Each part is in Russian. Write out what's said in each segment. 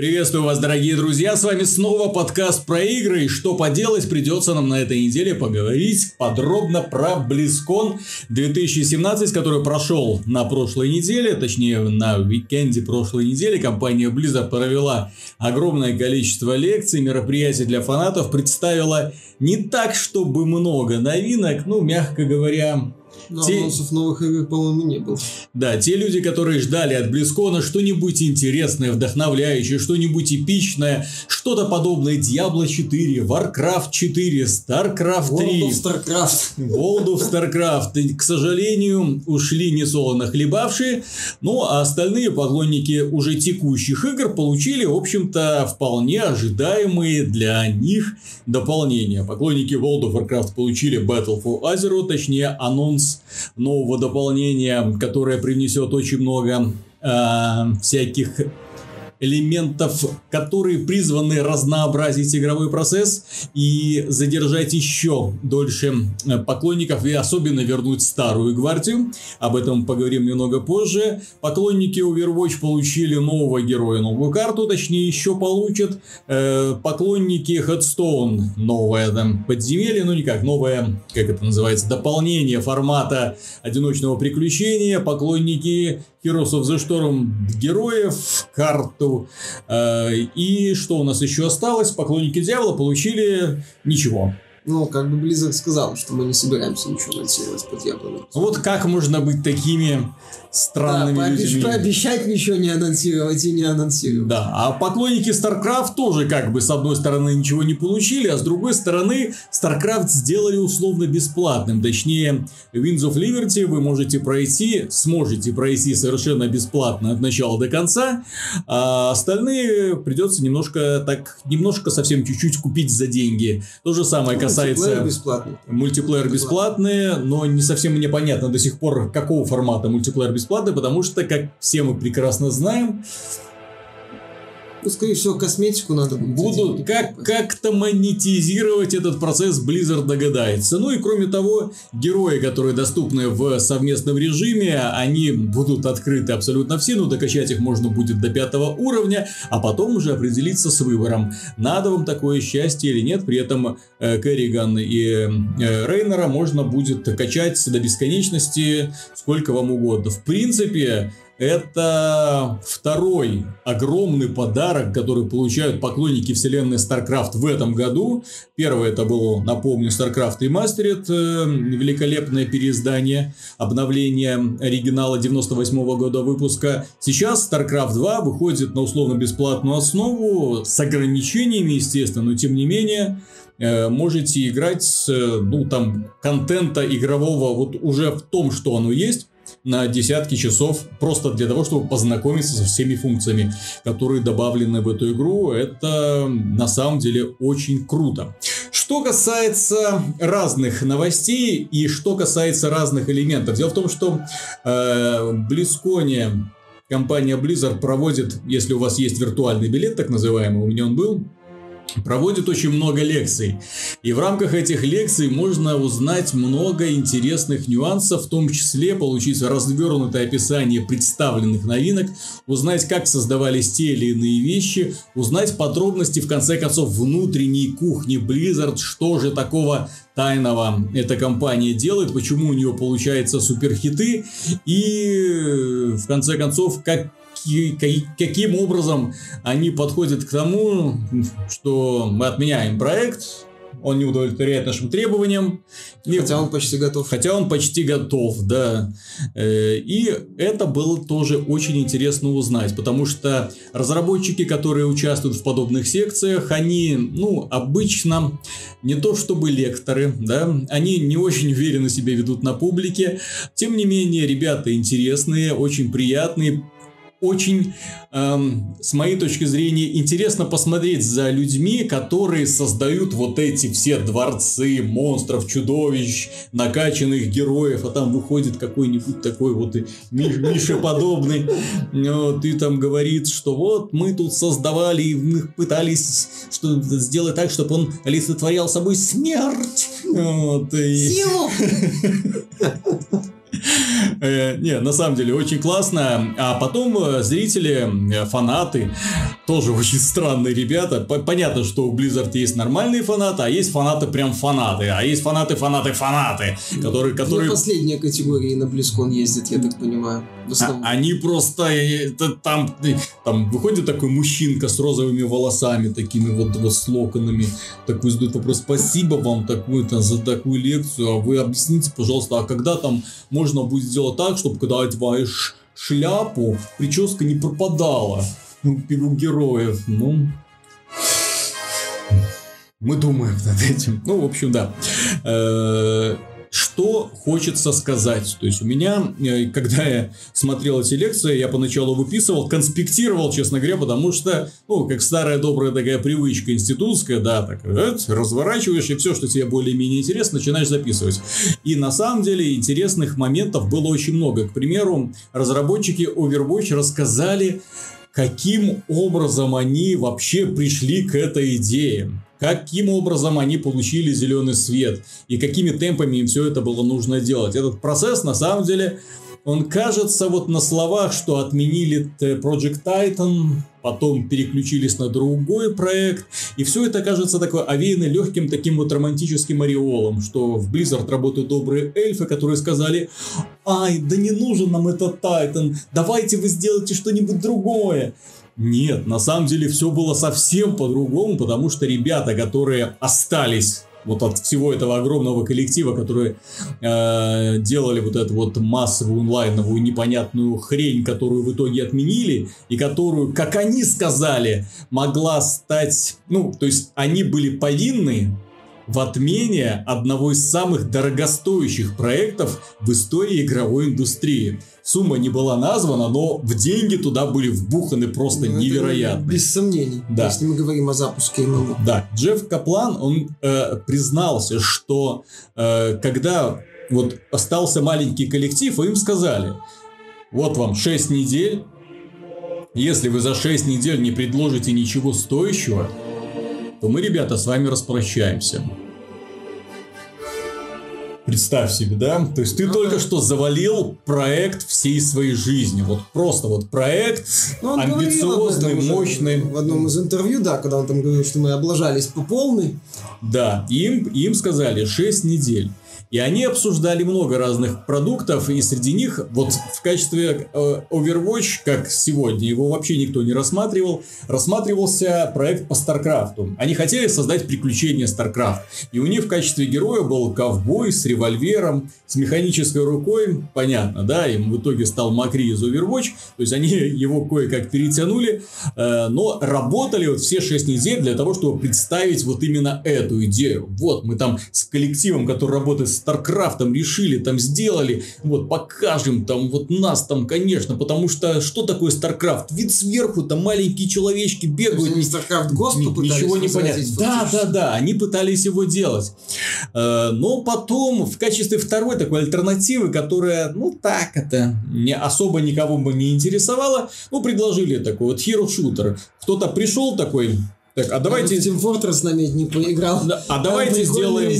Приветствую вас, дорогие друзья, с вами снова подкаст про игры, и что поделать, придется нам на этой неделе поговорить подробно про BlizzCon 2017, который прошел на прошлой неделе, точнее на уикенде прошлой недели. Компания Blizzard провела огромное количество лекций, мероприятий для фанатов, представила не так, чтобы много новинок, ну, мягко говоря, но те... анонсов новых игр, по-моему, не было. Да, те люди, которые ждали от Близкона что-нибудь интересное, вдохновляющее, что-нибудь эпичное, что-то подобное Diablo 4, Warcraft 4, StarCraft 3. World of StarCraft. World of StarCraft. К сожалению, ушли несолоно хлебавшие, ну а остальные поклонники уже текущих игр получили, в общем-то, вполне ожидаемые для них дополнения. Поклонники World of Warcraft получили Battle for Azeroth, точнее анонс нового дополнения, которое принесет очень много э, всяких элементов, которые призваны разнообразить игровой процесс и задержать еще дольше э, поклонников и особенно вернуть старую гвардию. Об этом поговорим немного позже. Поклонники Overwatch получили нового героя, новую карту, точнее еще получат. Э, поклонники Headstone новое там подземелье, ну никак, новое, как это называется, дополнение формата одиночного приключения. Поклонники Heroes of the Storm героев, карту. Э, и что у нас еще осталось? Поклонники Дьявола получили ничего. Ну, как бы Blizzard сказал, что мы не собираемся ничего анонсировать по Дьяволу. Вот как можно быть такими странными да, людьми. Пообещать ничего не анонсировать и не анонсировать. Да, а поклонники StarCraft тоже как бы с одной стороны ничего не получили, а с другой стороны StarCraft сделали условно бесплатным. Точнее, Winds of Liberty вы можете пройти, сможете пройти совершенно бесплатно от начала до конца, а остальные придется немножко так, немножко совсем чуть-чуть купить за деньги. То же самое ну, касается... Мультиплеер бесплатный. Мультиплеер бесплатный, но не совсем мне понятно до сих пор, какого формата мультиплеер бесплатно, потому что, как все мы прекрасно знаем, ну, скорее всего, косметику надо будет. Будут как, как-то монетизировать этот процесс, Blizzard догадается. Ну и кроме того, герои, которые доступны в совместном режиме, они будут открыты абсолютно все, но докачать их можно будет до пятого уровня, а потом уже определиться с выбором, надо вам такое счастье или нет. При этом э, Керриган и э, Рейнера можно будет качать до бесконечности сколько вам угодно. В принципе, это второй огромный подарок, который получают поклонники вселенной StarCraft в этом году. Первый это был, напомню, StarCraft Remastered, э, великолепное переиздание, обновление оригинала 98 -го года выпуска. Сейчас StarCraft 2 выходит на условно-бесплатную основу с ограничениями, естественно, но тем не менее э, можете играть, ну, там, контента игрового вот уже в том, что оно есть, на десятки часов просто для того, чтобы познакомиться со всеми функциями, которые добавлены в эту игру. Это на самом деле очень круто. Что касается разных новостей и что касается разных элементов. Дело в том, что э, Близконе компания Blizzard проводит, если у вас есть виртуальный билет, так называемый, у меня он был, проводит очень много лекций. И в рамках этих лекций можно узнать много интересных нюансов, в том числе получить развернутое описание представленных новинок, узнать, как создавались те или иные вещи, узнать подробности, в конце концов, внутренней кухни Blizzard, что же такого тайного эта компания делает, почему у нее получаются суперхиты и, в конце концов, как каким образом они подходят к тому, что мы отменяем проект, он не удовлетворяет нашим требованиям. Хотя он почти готов. Хотя он почти готов, да. Э, и это было тоже очень интересно узнать, потому что разработчики, которые участвуют в подобных секциях, они, ну, обычно не то чтобы лекторы, да, они не очень уверенно себя ведут на публике. Тем не менее, ребята интересные, очень приятные, очень, эм, с моей точки зрения, интересно посмотреть за людьми, которые создают вот эти все дворцы, монстров, чудовищ, накачанных героев, а там выходит какой-нибудь такой вот Миш, Миша подобный, вот, и там говорит, что вот мы тут создавали, и мы пытались что, сделать так, чтобы он олицетворял собой смерть. Вот, и... Э, не, на самом деле очень классно. А потом э, зрители, э, фанаты, тоже очень странные ребята. Понятно, что у Blizzard есть нормальные фанаты, а есть фанаты прям фанаты. А есть фанаты, фанаты, фанаты. Которые, которые... Последняя категория на BlizzCon ездит, я так понимаю. А, они просто там, там выходит такой мужчинка с розовыми волосами, такими вот, вот с локонами, такой задает вопрос, спасибо вам такую, там, за такую лекцию, а вы объясните, пожалуйста, а когда там можно будет сделать так, чтобы когда одеваешь шляпу, прическа не пропадала у героев. Ну, мы думаем над этим. Ну, в общем, да. Что хочется сказать? То есть у меня, э, когда я смотрел эти лекции, я поначалу выписывал, конспектировал, честно говоря, потому что, ну, как старая добрая такая привычка институтская, да, так, разворачиваешь, и все, что тебе более-менее интересно, начинаешь записывать. И на самом деле интересных моментов было очень много. К примеру, разработчики Overwatch рассказали, каким образом они вообще пришли к этой идее каким образом они получили зеленый свет и какими темпами им все это было нужно делать. Этот процесс на самом деле он кажется вот на словах, что отменили Project Titan, потом переключились на другой проект, и все это кажется такое овеяно легким таким вот романтическим ореолом, что в Blizzard работают добрые эльфы, которые сказали, ай, да не нужен нам этот Titan, давайте вы сделайте что-нибудь другое. Нет, на самом деле все было совсем по-другому, потому что ребята, которые остались вот от всего этого огромного коллектива, которые э, делали вот эту вот массовую онлайновую непонятную хрень, которую в итоге отменили, и которую, как они сказали, могла стать, ну, то есть они были повинны в отмене одного из самых дорогостоящих проектов в истории игровой индустрии. Сумма не была названа, но в деньги туда были вбуханы просто ну, невероятные. Без сомнений, да. если мы говорим о запуске ММО. Да, Джефф Каплан, он э, признался, что э, когда вот остался маленький коллектив, им сказали, вот вам 6 недель, если вы за 6 недель не предложите ничего стоящего, то мы, ребята, с вами распрощаемся. Представь себе, да? То есть ты ну, только да. что завалил проект всей своей жизни. Вот просто вот проект ну, амбициозный, мощный. В одном из интервью, да, когда он там говорил, что мы облажались по полной. Да, им, им сказали 6 недель. И они обсуждали много разных продуктов, и среди них, вот в качестве э, Overwatch, как сегодня, его вообще никто не рассматривал, рассматривался проект по StarCraft. Они хотели создать приключения StarCraft. И у них в качестве героя был ковбой с револьвером, с механической рукой, понятно, да, им в итоге стал Маккри из Overwatch, то есть они его кое-как перетянули, э, но работали вот все 6 недель для того, чтобы представить вот именно эту идею. Вот мы там с коллективом, который работает с StarCraft ом решили, там сделали, вот покажем там, вот нас там, конечно, потому что что такое StarCraft? Вид сверху, там маленькие человечки бегают. Не StarCraft Ghost Ничего не понятно. Да, да, да, они пытались его делать. Э, но потом в качестве второй такой альтернативы, которая, ну так это, не особо никого бы не интересовала, ну предложили такой вот hero shooter. Кто-то пришел такой, так, а давайте... Team Fortress с нами не поиграл. Да, а давайте сделаем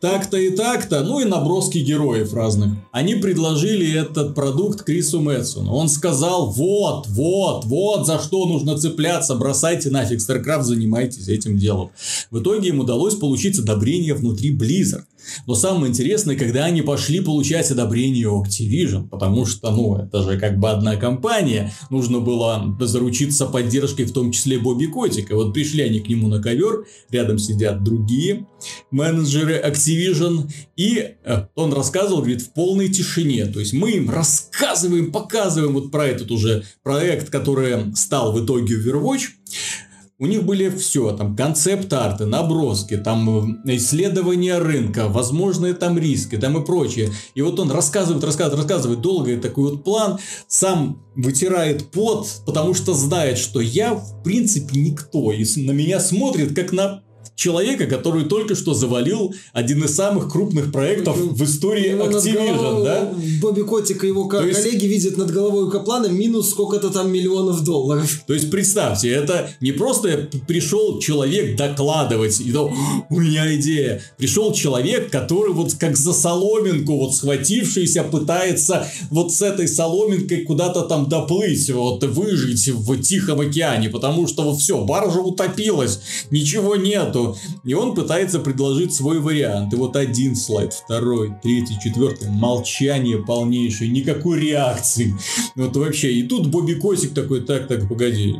так-то и так-то, ну и наброски героев разных. Они предложили этот продукт Крису Мэтсону. Он сказал, вот, вот, вот за что нужно цепляться, бросайте нафиг StarCraft, занимайтесь этим делом. В итоге им удалось получить одобрение внутри Blizzard. Но самое интересное, когда они пошли получать одобрение у Activision, потому что, ну, это же как бы одна компания, нужно было заручиться поддержкой, в том числе Бобби Котика. Вот пришли они к нему на ковер, рядом сидят другие менеджеры Activision, и э, он рассказывал, говорит, в полной тишине. То есть мы им рассказываем, показываем вот про этот уже проект, который стал в итоге Overwatch. У них были все, там концепт-арты, наброски, там э, исследования рынка, возможные там риски, там и прочее. И вот он рассказывает, рассказывает, рассказывает долго такой вот план, сам вытирает пот, потому что знает, что я в принципе никто, и на меня смотрит как на человека, который только что завалил один из самых крупных проектов в истории Activision, да? Бобби Котик и его коллеги есть... видят над головой Каплана минус сколько-то там миллионов долларов. То есть, представьте, это не просто пришел человек докладывать, и то, у меня идея. Пришел человек, который вот как за соломинку, вот схватившийся, пытается вот с этой соломинкой куда-то там доплыть, вот выжить в Тихом океане, потому что вот все, баржа утопилась, ничего нету, и он пытается предложить свой вариант. И вот один слайд, второй, третий, четвертый. Молчание полнейшее, никакой реакции. Вот вообще. И тут Бобби Косик такой, так, так, погоди,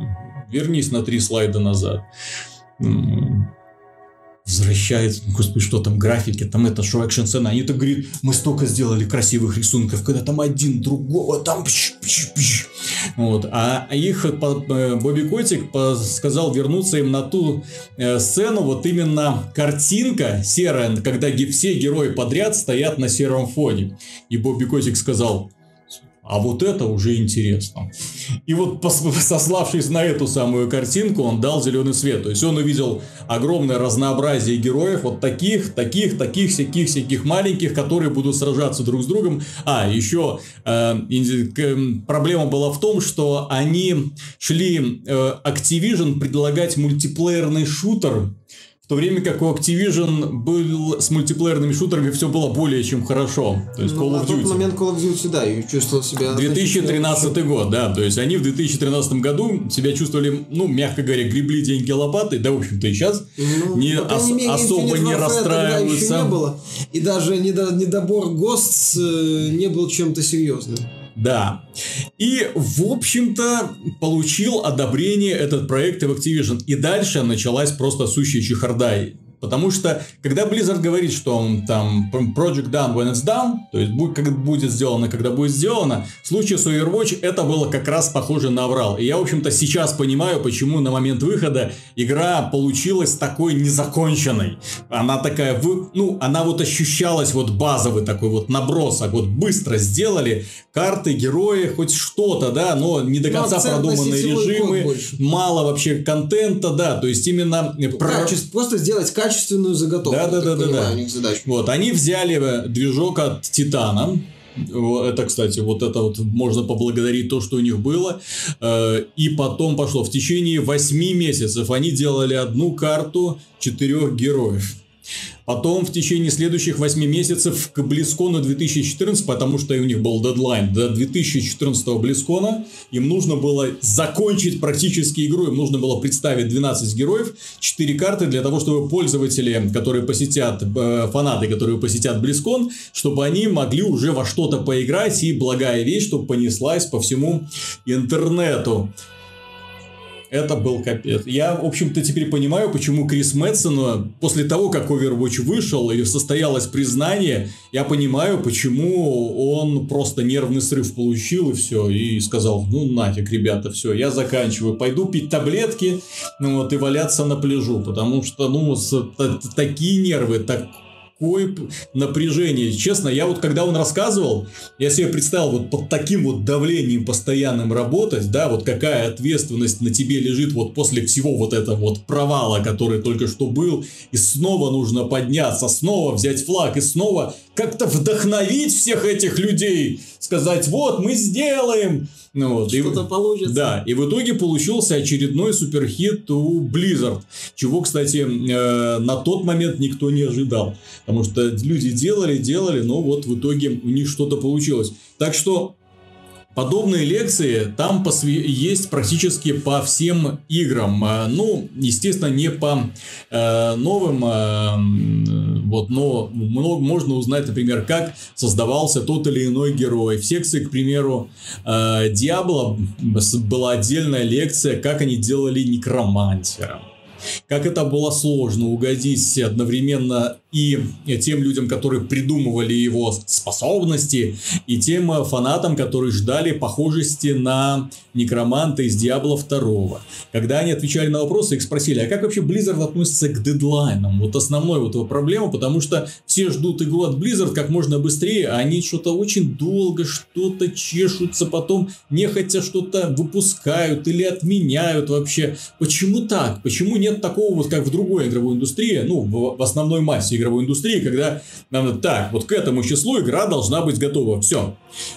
вернись на три слайда назад возвращается, господи, что там, графики, там это, шоу экшн сцена они так говорят, мы столько сделали красивых рисунков, когда там один другого, там пш, пш, пш. Вот, а их э, Бобби Котик сказал вернуться им на ту э, сцену, вот именно картинка серая, когда все герои подряд стоят на сером фоне. И Бобби Котик сказал, а вот это уже интересно. И вот сославшись на эту самую картинку, он дал зеленый свет. То есть он увидел огромное разнообразие героев, вот таких, таких, таких, всяких, всяких маленьких, которые будут сражаться друг с другом. А, еще э, проблема была в том, что они шли э, Activision предлагать мультиплеерный шутер в то время как у Activision был с мультиплеерными шутерами все было более чем хорошо. То есть ну, Call of Duty. На тот момент Call of Duty, да, и чувствовал себя... 2013 год, да. То есть они в 2013 году себя чувствовали, ну, мягко говоря, гребли деньги лопатой, да, в общем-то, и сейчас ну, не ос- мере, особо не расстраиваются. Не было. И даже недо- недобор ГОСТ э, не был чем-то серьезным. Да. И, в общем-то, получил одобрение этот проект в Activision. И дальше началась просто сущая чехарда. Потому что, когда Blizzard говорит, что он там Project done when it's done, то есть будет, как будет сделано, когда будет сделано, в случае с Overwatch это было как раз похоже на аврал. И я, в общем-то, сейчас понимаю, почему на момент выхода игра получилась такой незаконченной. Она такая, ну, она вот ощущалась вот базовый такой вот набросок, вот быстро сделали, карты, герои, хоть что-то, да, но не до ну, конца ну, продуманные режимы, мало вообще контента, да, то есть именно... Качество, просто сделать качество качественную заготовку. Да, да, да, да, да. Вот, они взяли э, движок от Титана, это, кстати, вот это вот можно поблагодарить то, что у них было. Э, и потом пошло. В течение 8 месяцев они делали одну карту четырех героев. Потом в течение следующих 8 месяцев к Близкону 2014, потому что у них был дедлайн до 2014 Близкона, им нужно было закончить практически игру, им нужно было представить 12 героев, 4 карты для того, чтобы пользователи, которые посетят, э, фанаты, которые посетят Близкон, чтобы они могли уже во что-то поиграть, и благая вещь, чтобы понеслась по всему интернету. Это был капец. Я, в общем-то, теперь понимаю, почему Крис Мэтсон, после того, как Overwatch вышел и состоялось признание, я понимаю, почему он просто нервный срыв получил и все, и сказал, ну нафиг, ребята, все, я заканчиваю, пойду пить таблетки, ну вот, и валяться на пляжу, потому что, ну, такие нервы, так такое напряжение. Честно, я вот когда он рассказывал, я себе представил вот под таким вот давлением постоянным работать, да, вот какая ответственность на тебе лежит вот после всего вот этого вот провала, который только что был, и снова нужно подняться, снова взять флаг, и снова как-то вдохновить всех этих людей, сказать, вот, мы сделаем, ну, вот, Что-то и, получится. Да, и в итоге получился очередной суперхит у Blizzard, чего, кстати, э, на тот момент никто не ожидал. Потому что люди делали, делали, но вот в итоге у них что-то получилось. Так что Подобные лекции там есть практически по всем играм. А, ну, естественно, не по э, новым, э, вот, но много, можно узнать, например, как создавался тот или иной герой. В секции, к примеру, э, Диабло была отдельная лекция, как они делали некромантера. Как это было сложно угодить одновременно и тем людям, которые придумывали его способности, и тем фанатам, которые ждали похожести на некроманта из Диабло 2. Когда они отвечали на вопросы, их спросили, а как вообще Blizzard относится к дедлайнам? Вот основной вот его проблема, потому что все ждут игру от Blizzard как можно быстрее, а они что-то очень долго что-то чешутся, потом нехотя что-то выпускают или отменяют вообще. Почему так? Почему нет такого вот, как в другой игровой индустрии, ну, в основной массе игровой индустрии, когда нам так, вот к этому числу игра должна быть готова. Все.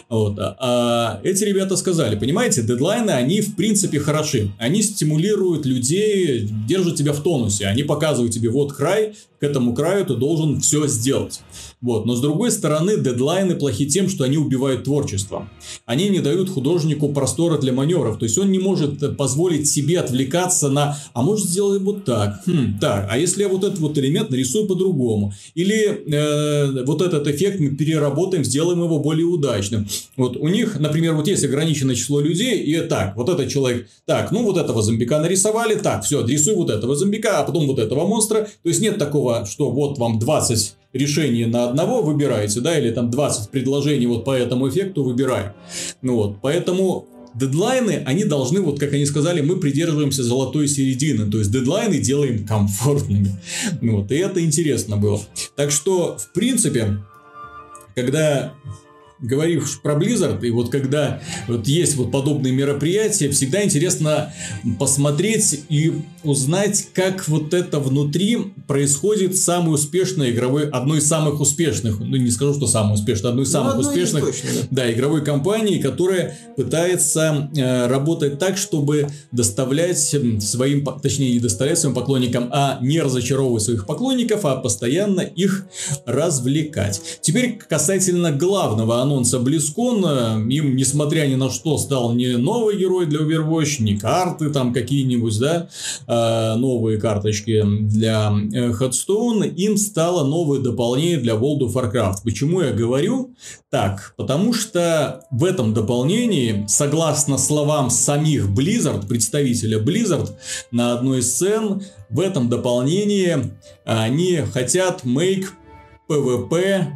Вот. А, а эти ребята сказали, понимаете, дедлайны, они в принципе хороши. Они стимулируют людей, держат тебя в тонусе. Они показывают тебе, вот край, к этому краю ты должен все сделать. Вот. Но с другой стороны, дедлайны плохи тем, что они убивают творчество. Они не дают художнику простора для маневров. То есть он не может позволить себе отвлекаться на, а может сделать вот так, хм, так, а если я вот этот вот элемент нарисую по-другому, или э, вот этот эффект мы переработаем, сделаем его более удачным. Вот у них, например, вот есть ограниченное число людей, и так, вот этот человек, так, ну вот этого зомбика нарисовали, так, все, рисуй вот этого зомбика, а потом вот этого монстра. То есть нет такого, что вот вам 20 решение на одного выбираете, да, или там 20 предложений вот по этому эффекту выбираем. Ну вот, поэтому дедлайны, они должны, вот как они сказали, мы придерживаемся золотой середины, то есть дедлайны делаем комфортными. Ну вот, и это интересно было. Так что, в принципе, когда говоришь про Blizzard, и вот когда вот есть вот подобные мероприятия, всегда интересно посмотреть и узнать, как вот это внутри происходит самой успешной игровой, одной из самых успешных, ну не скажу, что самой успешной, одной из ну, самых успешных, точно, да. да, игровой компании, которая пытается э, работать так, чтобы доставлять своим, точнее не доставлять своим поклонникам, а не разочаровывать своих поклонников, а постоянно их развлекать. Теперь касательно главного анонса BlizzCon, им, несмотря ни на что, стал не новый герой для Overwatch, не карты там какие-нибудь, да, э, новые карточки для э, Headstone, им стало новое дополнение для World of Warcraft. Почему я говорю так? Потому что в этом дополнении, согласно словам самих Blizzard, представителя Blizzard, на одной из сцен, в этом дополнении они хотят make PvP,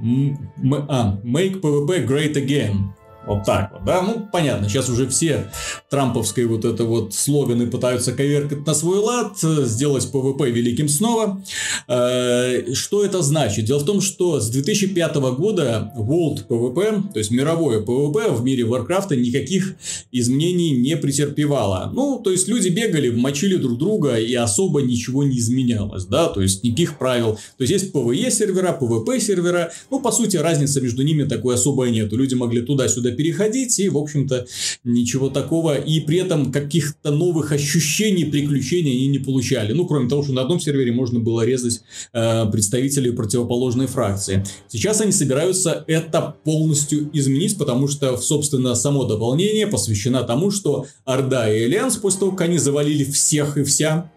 а, Make PvP Great Again. Вот так вот, да? Ну, понятно, сейчас уже все трамповские вот это вот слоганы пытаются коверкать на свой лад, сделать PvP великим снова. Э, что это значит? Дело в том, что с 2005 года World PvP, то есть мировое PvP в мире Warcraft никаких изменений не претерпевало. Ну, то есть люди бегали, мочили друг друга и особо ничего не изменялось, да, то есть никаких правил. То есть есть PvE сервера, PvP сервера, ну, по сути, разницы между ними такой особой нету. Люди могли туда-сюда переходить, и, в общем-то, ничего такого. И при этом каких-то новых ощущений, приключений они не получали. Ну, кроме того, что на одном сервере можно было резать э, представителей противоположной фракции. Сейчас они собираются это полностью изменить, потому что, собственно, само дополнение посвящено тому, что Орда и Альянс, после того, как они завалили всех и вся,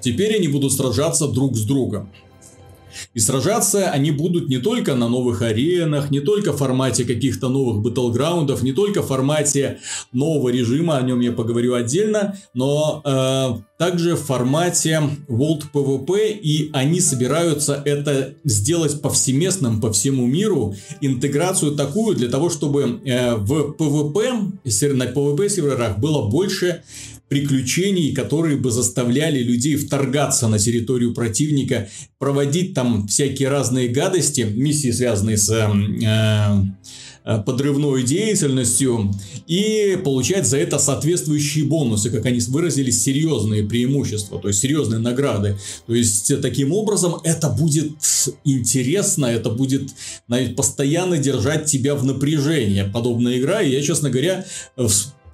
теперь они будут сражаться друг с другом. И сражаться они будут не только на новых аренах, не только в формате каких-то новых battleground ов, не только в формате нового режима, о нем я поговорю отдельно, но э, также в формате World PvP, и они собираются это сделать повсеместным по всему миру, интеграцию такую для того, чтобы э, в PvP, на PvP серверах было больше приключений, которые бы заставляли людей вторгаться на территорию противника, проводить там всякие разные гадости, миссии, связанные с э, э, подрывной деятельностью и получать за это соответствующие бонусы, как они выразились, серьезные преимущества, то есть серьезные награды. То есть таким образом это будет интересно, это будет постоянно держать тебя в напряжении. Подобная игра, и я, честно говоря,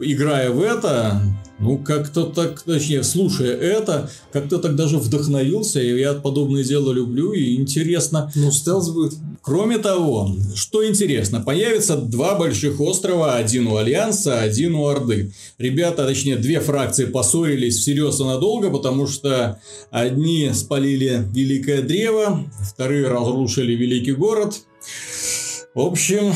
играя в это, ну, как-то так, точнее, слушая это, как-то так даже вдохновился, и я подобное дело люблю, и интересно. Ну, стелс будет. Кроме того, что интересно, появится два больших острова, один у Альянса, один у Орды. Ребята, точнее, две фракции поссорились всерьез и надолго, потому что одни спалили Великое Древо, вторые разрушили Великий Город. В общем,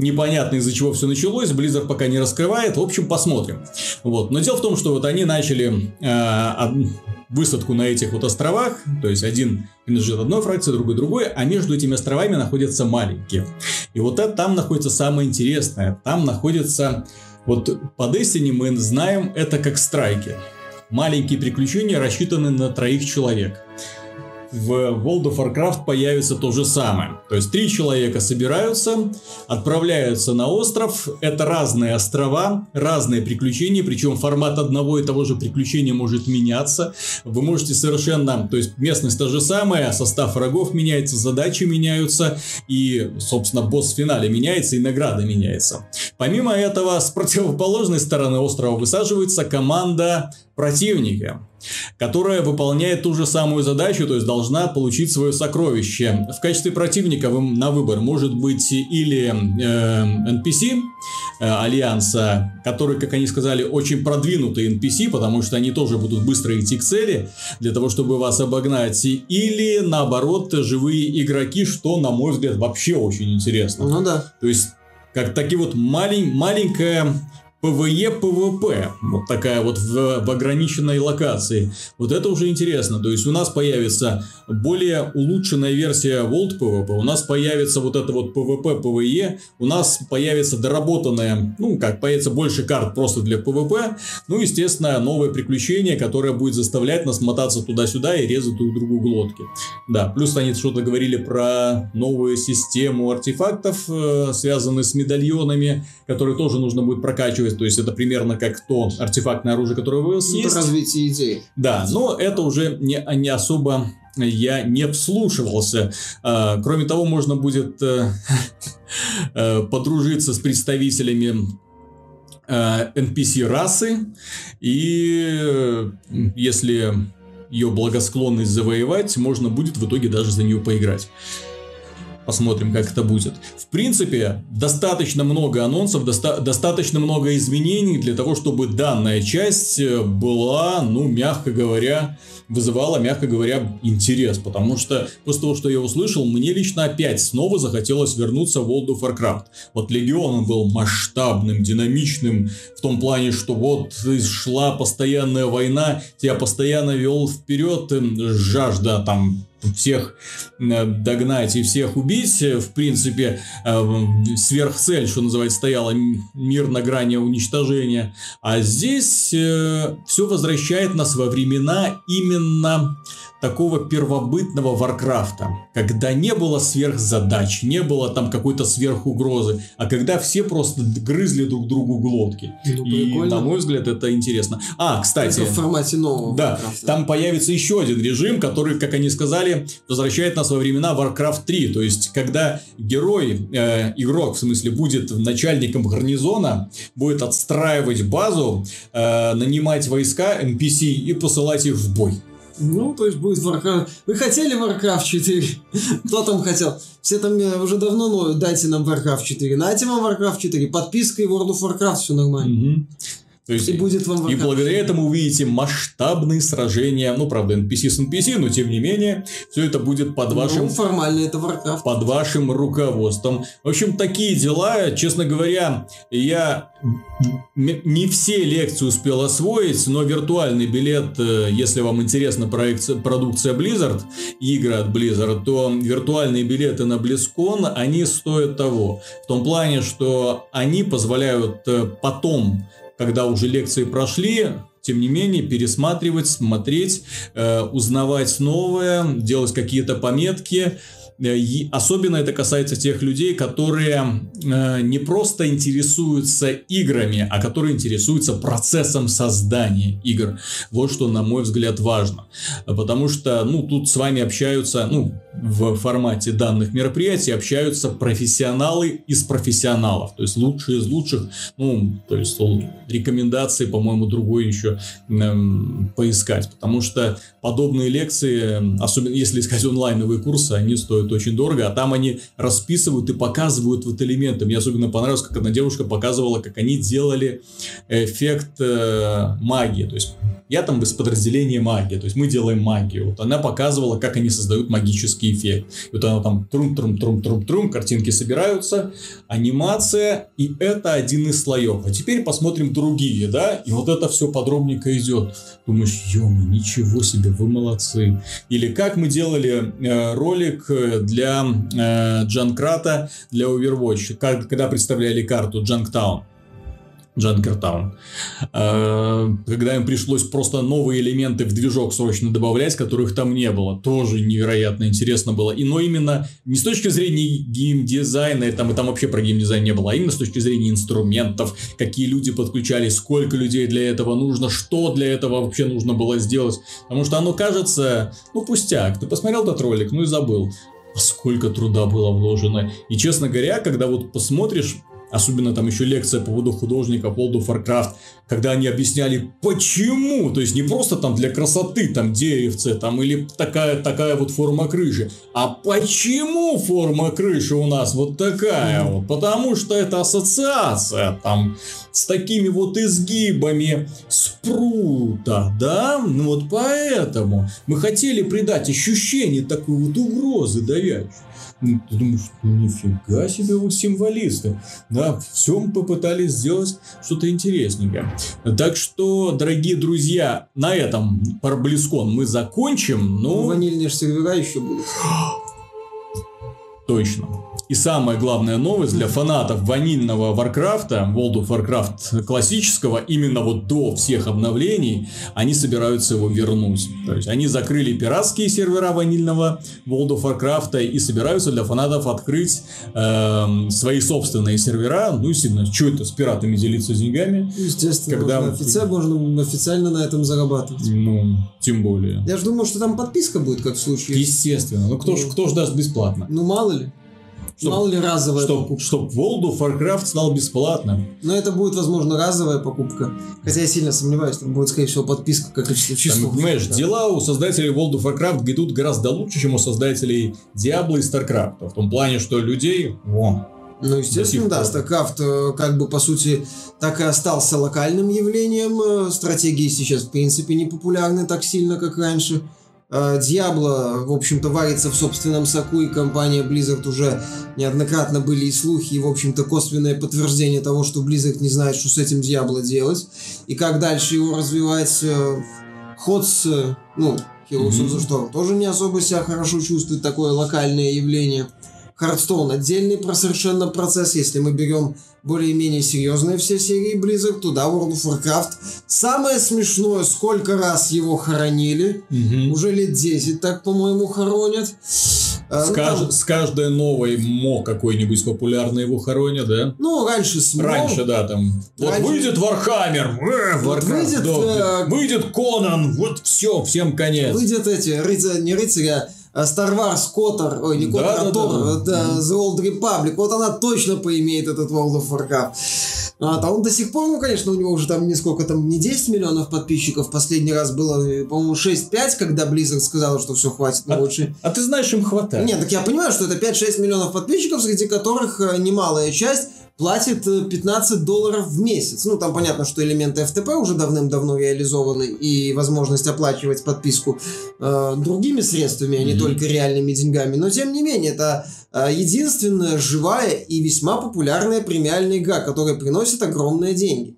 непонятно из-за чего все началось, Blizzard пока не раскрывает, в общем, посмотрим. Вот. Но дело в том, что вот они начали э, высадку на этих вот островах, то есть один принадлежит одной фракции, другой другой, а между этими островами находятся маленькие. И вот это там находится самое интересное. Там находится, вот по Destiny мы знаем это как страйки. Маленькие приключения рассчитаны на троих человек в World of Warcraft появится то же самое. То есть три человека собираются, отправляются на остров. Это разные острова, разные приключения, причем формат одного и того же приключения может меняться. Вы можете совершенно, то есть местность та же самая, состав врагов меняется, задачи меняются и, собственно, босс в финале меняется и награда меняется. Помимо этого, с противоположной стороны острова высаживается команда противника которая выполняет ту же самую задачу, то есть должна получить свое сокровище. В качестве противника на выбор может быть или э, NPC э, Альянса, который, как они сказали, очень продвинутый NPC, потому что они тоже будут быстро идти к цели для того, чтобы вас обогнать, или наоборот живые игроки, что, на мой взгляд, вообще очень интересно. Ну да. То есть как таки вот малень, маленькая PvE, PvP. Вот такая вот в, в ограниченной локации. Вот это уже интересно. То есть у нас появится более улучшенная версия World PvP. У нас появится вот это вот PvP, PvE. У нас появится доработанная, ну как, появится больше карт просто для PvP. Ну, естественно, новое приключение, которое будет заставлять нас мотаться туда-сюда и резать друг другу глотки. Да, плюс они что-то говорили про новую систему артефактов, э, связанные с медальонами, которые тоже нужно будет прокачивать то есть это примерно как то артефактное оружие, которое у вас есть. Это развитие идеи. Да, но это уже не, не особо я не вслушивался. А, кроме того, можно будет э, э, подружиться с представителями NPC э, расы, и если ее благосклонность завоевать, можно будет в итоге даже за нее поиграть. Посмотрим, как это будет. В принципе, достаточно много анонсов, доста- достаточно много изменений для того, чтобы данная часть э, была, ну, мягко говоря, вызывала, мягко говоря, интерес. Потому что после того, что я услышал, мне лично опять снова захотелось вернуться в World of Warcraft. Вот Легион был масштабным, динамичным, в том плане, что вот шла постоянная война, тебя постоянно вел вперед жажда там всех э, догнать и всех убить. В принципе, э, сверхцель, что называется, стояла мир на грани уничтожения. А здесь э, все возвращает нас во времена именно такого первобытного Варкрафта, когда не было сверхзадач, не было там какой-то сверхугрозы, а когда все просто грызли друг другу глотки. Ну, и, на мой взгляд, это интересно. А, кстати... Это в формате нового Да, Warcraft. там появится еще один режим, который, как они сказали, возвращает нас во времена Warcraft 3. То есть, когда герой, э, игрок, в смысле, будет начальником гарнизона, будет отстраивать базу, э, нанимать войска, NPC и посылать их в бой. Ну, то есть будет Warcraft. Вы хотели Warcraft 4? Кто там хотел? Все там э, уже давно ноют, дайте нам Warcraft 4. Нате вам Warcraft 4. Подписка и World of Warcraft, все нормально. То есть, и будет вам И благодаря этому увидите масштабные сражения, ну, правда, NPC с NPC, но тем не менее, все это будет под ну, вашим... Ну, формально это Warcraft. Под вашим руководством. В общем, такие дела, честно говоря, я не все лекции успел освоить, но виртуальный билет, э, если вам интересна проекция, продукция Blizzard, игры от Blizzard, то виртуальные билеты на BlizzCon, они стоят того. В том плане, что они позволяют э, потом когда уже лекции прошли, тем не менее, пересматривать, смотреть, э, узнавать новое, делать какие-то пометки. Э, и особенно это касается тех людей, которые э, не просто интересуются играми, а которые интересуются процессом создания игр. Вот что, на мой взгляд, важно. Потому что, ну, тут с вами общаются, ну, в формате данных мероприятий общаются профессионалы из профессионалов, то есть лучшие из лучших, ну, то есть рекомендации, по-моему, другой еще эм, поискать, потому что подобные лекции, особенно если искать онлайновые курсы, они стоят очень дорого, а там они расписывают и показывают вот элементы. Мне особенно понравилось, как одна девушка показывала, как они делали эффект э, магии, то есть я там из подразделения магии, то есть мы делаем магию. Вот она показывала, как они создают магические графический эффект. И вот оно там трум-трум-трум-трум-трум, картинки собираются, анимация, и это один из слоев. А теперь посмотрим другие, да, и вот это все подробненько идет. Думаешь, ё ничего себе, вы молодцы. Или как мы делали э, ролик для э, Джанкрата, для Overwatch, когда представляли карту Джанктаун. Джанкертаун. Э, когда им пришлось просто новые элементы в движок срочно добавлять, которых там не было. Тоже невероятно интересно было. И, но именно не с точки зрения геймдизайна, там, и там вообще про геймдизайн не было, а именно с точки зрения инструментов, какие люди подключались, сколько людей для этого нужно, что для этого вообще нужно было сделать. Потому что оно кажется, ну, пустяк. Ты посмотрел этот ролик, ну и забыл сколько труда было вложено. И, честно говоря, когда вот посмотришь Особенно там еще лекция по поводу художника World of Warcraft, когда они объясняли, почему, то есть не просто там для красоты, там деревце, там или такая, такая вот форма крыши, а почему форма крыши у нас вот такая вот, потому что это ассоциация там с такими вот изгибами спрута, да, ну вот поэтому мы хотели придать ощущение такой вот угрозы давящей. Ну, ты думаешь, ну нифига себе вы символисты. Да, всем попытались сделать что-то интересненькое. Так что, дорогие друзья, на этом про Близкон мы закончим. Но... Ванильные сервера еще будут. Точно. И самая главная новость для фанатов ванильного Варкрафта, World of Warcraft классического, именно вот до всех обновлений, они собираются его вернуть. То есть они закрыли пиратские сервера ванильного World of Warcraft и собираются для фанатов открыть э, свои собственные сервера. Ну, естественно, что это с пиратами делиться деньгами? Естественно, когда... можно, офици... можно официально на этом зарабатывать. Ну, тем более. Я же думал, что там подписка будет, как в случае. Естественно. Ну, кто, ну, ж, кто ж даст бесплатно? Ну, мало ли. Чтоб, Мало ли разовая чтоб, покупка. Чтоб World of Warcraft стал бесплатным. Но это будет, возможно, разовая покупка. Хотя я сильно сомневаюсь, там будет, скорее всего, подписка, как и число. Там, понимаешь, да. дела у создателей World of Warcraft идут гораздо лучше, чем у создателей Diablo и StarCraft. В том плане, что людей... Во, ну, естественно, да, StarCraft э, как бы, по сути, так и остался локальным явлением. Э, стратегии сейчас, в принципе, не популярны так сильно, как раньше. Диабло, в общем-то, варится в собственном соку, и компания Blizzard уже неоднократно были и слухи, и, в общем-то, косвенное подтверждение того, что Blizzard не знает, что с этим Диабло делать, и как дальше его развивать. Ход с, ну, Heroes mm-hmm. the Storm тоже не особо себя хорошо чувствует, такое локальное явление. Hearthstone отдельный про совершенно процесс, если мы берем более-менее серьезные все серии Blizzard, туда World of Warcraft. Самое смешное, сколько раз его хоронили. Угу. Уже лет 10 так, по-моему, хоронят. А, с, ну, кажд... там... с каждой новой мо какой-нибудь популярный его хоронят, да? Ну, раньше с мо... Раньше, да, там. Раньше... Вот выйдет Warhammer, э, вот выйдет, э... выйдет Конан, вот все, всем конец. Выйдет эти, рыцарь, не рыцари, а Star Wars Коттер, ой, не Коттер, да, а Тор, да, да. The Old Republic, вот она точно поимеет этот World of Warcraft. А, а он до сих пор, ну, конечно, у него уже там несколько, там, не 10 миллионов подписчиков, последний раз было, по-моему, 6-5, когда Blizzard сказала, что все, хватит, но а, лучше... А ты знаешь, им хватает. Нет, так я понимаю, что это 5-6 миллионов подписчиков, среди которых э, немалая часть платит 15 э, долларов в месяц. Ну, там понятно, что элементы FTP уже давным-давно реализованы, и возможность оплачивать подписку э, другими средствами, а не mm-hmm. только реальными деньгами. Но, тем не менее, это э, единственная живая и весьма популярная премиальная игра, которая приносит огромные деньги.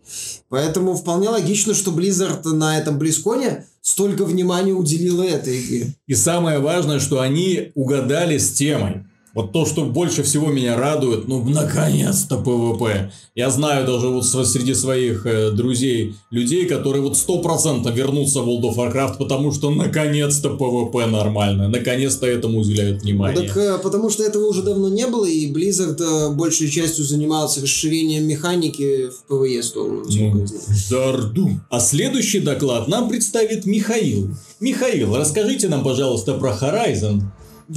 Поэтому вполне логично, что Blizzard на этом BlizzCon е столько внимания уделила этой игре. И самое важное, что они угадали с темой. Вот то, что больше всего меня радует, ну, наконец-то PvP. Я знаю даже вот среди своих э, друзей людей, которые вот сто процентов вернутся в World of Warcraft, потому что наконец-то PvP нормально, наконец-то этому уделяют внимание. Так, э, потому что этого уже давно не было, и Blizzard э, большей частью занимался расширением механики в PvE сторону. Ну, зарду. А следующий доклад нам представит Михаил. Михаил, расскажите нам, пожалуйста, про Horizon.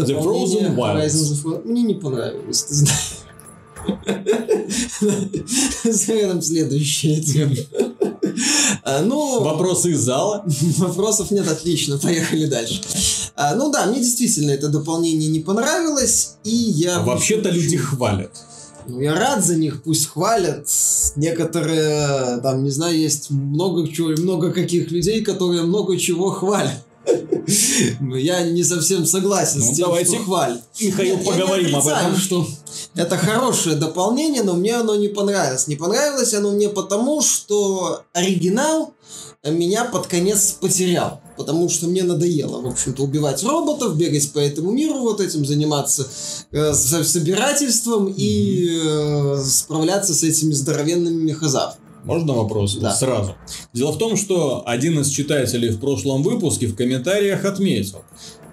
The Frozen Wilds. Мне не понравилось, ты знаешь. Рядом следующая тема. Ну, Вопросы из зала? Вопросов нет, отлично, поехали дальше. А, ну да, мне действительно это дополнение не понравилось, и я... А вообще-то люди хвалят. Ну, я рад за них, пусть хвалят. Некоторые, там, не знаю, есть много чего, много каких людей, которые много чего хвалят. Я не совсем согласен Ну, с тем, давайте, что хвалит. Михаил, Нет, поговорим об этом. что это хорошее дополнение, но мне оно не понравилось. Не понравилось оно мне потому, что оригинал меня под конец потерял. Потому что мне надоело, в общем-то, убивать роботов, бегать по этому миру, вот этим заниматься э, собирательством и э, справляться с этими здоровенными мехозаврами. Можно вопрос? Да. Сразу. Дело в том, что один из читателей в прошлом выпуске в комментариях отметил,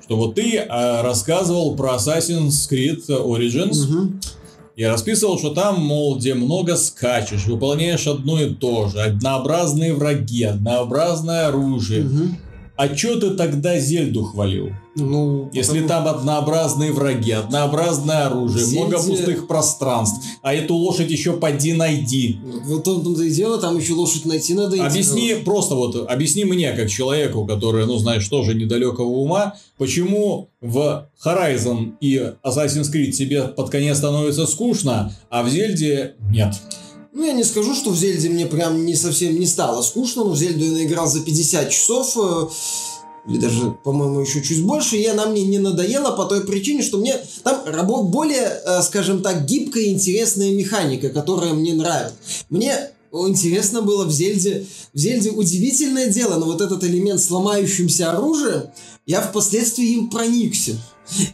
что вот ты а, рассказывал про Assassin's Creed Origins Мгм. и расписывал, что там, мол, где много скачешь, выполняешь одно и то же, однообразные враги, однообразное оружие. Мгм. А чё ты тогда Зельду хвалил? Ну, Если потому- там однообразные враги, однообразное оружие, Зельде- много пустых пространств, а эту лошадь еще поди найди. Вот в том-то и дело, там еще лошадь найти надо. идти. Объясни просто вот, объясни мне, как человеку, который, ну, знаешь, тоже недалекого ума, почему в Horizon и Assassin's Creed тебе под конец становится скучно, а в Зельде нет. Ну, я не скажу, что в Зельде мне прям не совсем не стало скучно, но в Зельду я наиграл за 50 часов, э, или даже, по-моему, еще чуть больше, и она мне не надоела по той причине, что мне там рабо- более, э, скажем так, гибкая и интересная механика, которая мне нравится. Мне интересно было в Зельде, в Зельде удивительное дело, но вот этот элемент с ломающимся оружием, я впоследствии им проникся.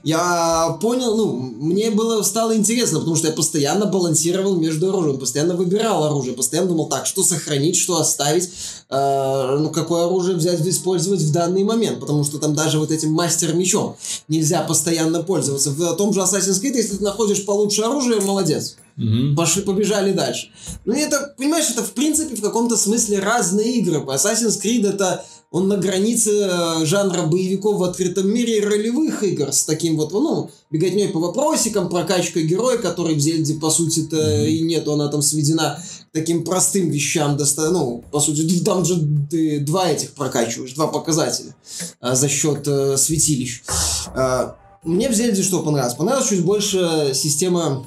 Я понял, ну, мне было стало интересно, потому что я постоянно балансировал между оружием, постоянно выбирал оружие, постоянно думал, так, что сохранить, что оставить, э, ну, какое оружие взять, использовать в данный момент, потому что там даже вот этим мастер-мечом нельзя постоянно пользоваться. В том же Assassin's Creed, если ты находишь получше оружие, молодец. Мгм. Пошли, побежали дальше. Ну, это, понимаешь, это в принципе в каком-то смысле разные игры. Assassin's Creed это он на границе э, жанра боевиков в открытом мире и ролевых игр с таким вот, ну, беготней по вопросикам, прокачкой героя, который в Зельде, по сути-то, и нету, она там сведена к таким простым вещам, доста- ну, по сути, там же ты два этих прокачиваешь, два показателя а, за счет э, святилищ. А, мне в Зельде что понравилось? Понравилась чуть больше система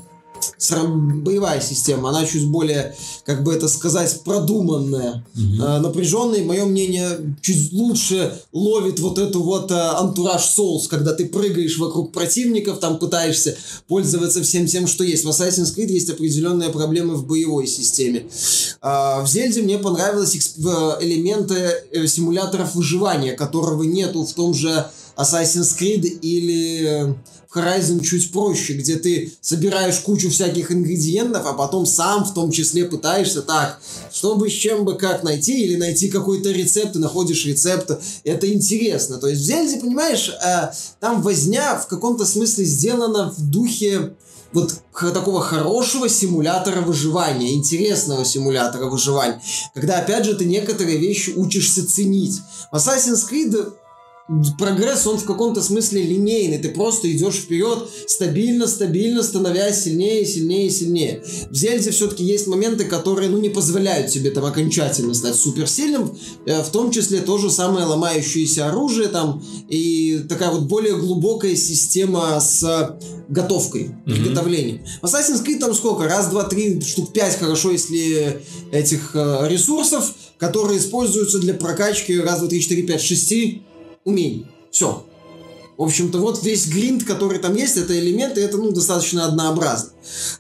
боевая система, она чуть более, как бы это сказать, продуманная, Мгм. напряженная, мое мнение, чуть лучше ловит вот эту вот э, антураж Souls, когда ты прыгаешь вокруг противников, там пытаешься пользоваться всем тем, что есть. В Assassin's Creed есть определенные проблемы в боевой системе. А, в Зельде мне понравились в- элементы э, симуляторов выживания, которого нету в том же Assassin's Creed или э, в Horizon чуть проще, где ты собираешь кучу всяких ингредиентов, а потом сам в том числе пытаешься так, чтобы с чем бы как найти, или найти какой-то рецепт, и находишь рецепт. Это интересно. То есть в Зельде, понимаешь, э, там возня в каком-то смысле сделана в духе вот такого хорошего симулятора выживания, интересного симулятора выживания, когда, опять же, ты некоторые вещи учишься ценить. В Assassin's Creed прогресс, он в каком-то смысле линейный. Ты просто идешь вперед, стабильно, стабильно, становясь сильнее, сильнее, сильнее. В Зельде все-таки есть моменты, которые, ну, не позволяют тебе там окончательно стать суперсильным. Э, В том числе то же самое ломающееся оружие там и такая вот более глубокая система с готовкой, Мгм. приготовлением. В Assassin's Creed там сколько? Раз, два, три, штук пять, хорошо, если этих э, ресурсов, которые используются для прокачки раз, два, три, четыре, пять, шести умений. Все. В общем-то, вот весь гринд, который там есть, это элементы, это, ну, достаточно однообразно.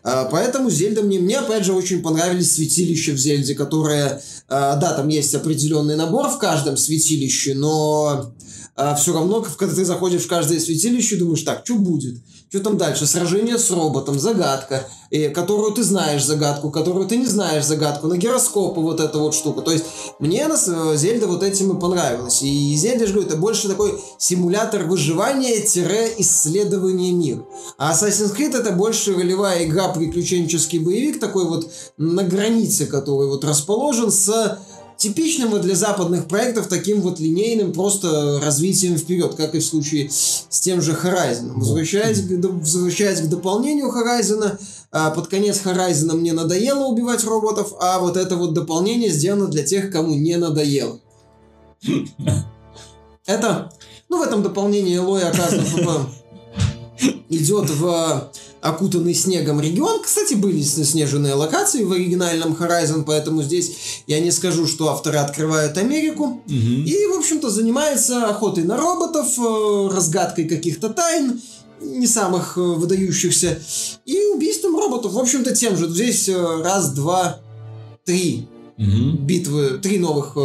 А, поэтому Зельда мне, мне, опять же, очень понравились святилища в Зельде, которые, а, да, там есть определенный набор в каждом святилище, но все равно, когда ты заходишь в каждое святилище, думаешь, так, что будет? Что там дальше? Сражение с роботом, загадка, э, которую ты знаешь загадку, которую ты не знаешь загадку, на гироскопы вот эта вот штука. То есть мне на с- Зельда вот этим и понравилось. И Зельда, же говорю, это больше такой симулятор выживания-исследования мира. А Assassin's Creed это больше ролевая игра, приключенческий боевик, такой вот на границе, который вот расположен с типичным вот для западных проектов таким вот линейным просто развитием вперед, как и в случае с тем же Horizon. Возвращаясь, к, возвращаясь к дополнению Horizon, а, под конец Horizon мне надоело убивать роботов, а вот это вот дополнение сделано для тех, кому не надоело. Это, ну, в этом дополнении Элой, оказывается, идет в окутанный снегом регион. Кстати, были снежные локации в оригинальном Horizon, поэтому здесь я не скажу, что авторы открывают Америку. Угу. И, в общем-то, занимается охотой на роботов, э, разгадкой каких-то тайн, не самых э, выдающихся, и убийством роботов. В общем-то, тем же. Здесь э, раз, два, три Угу. битвы, три новых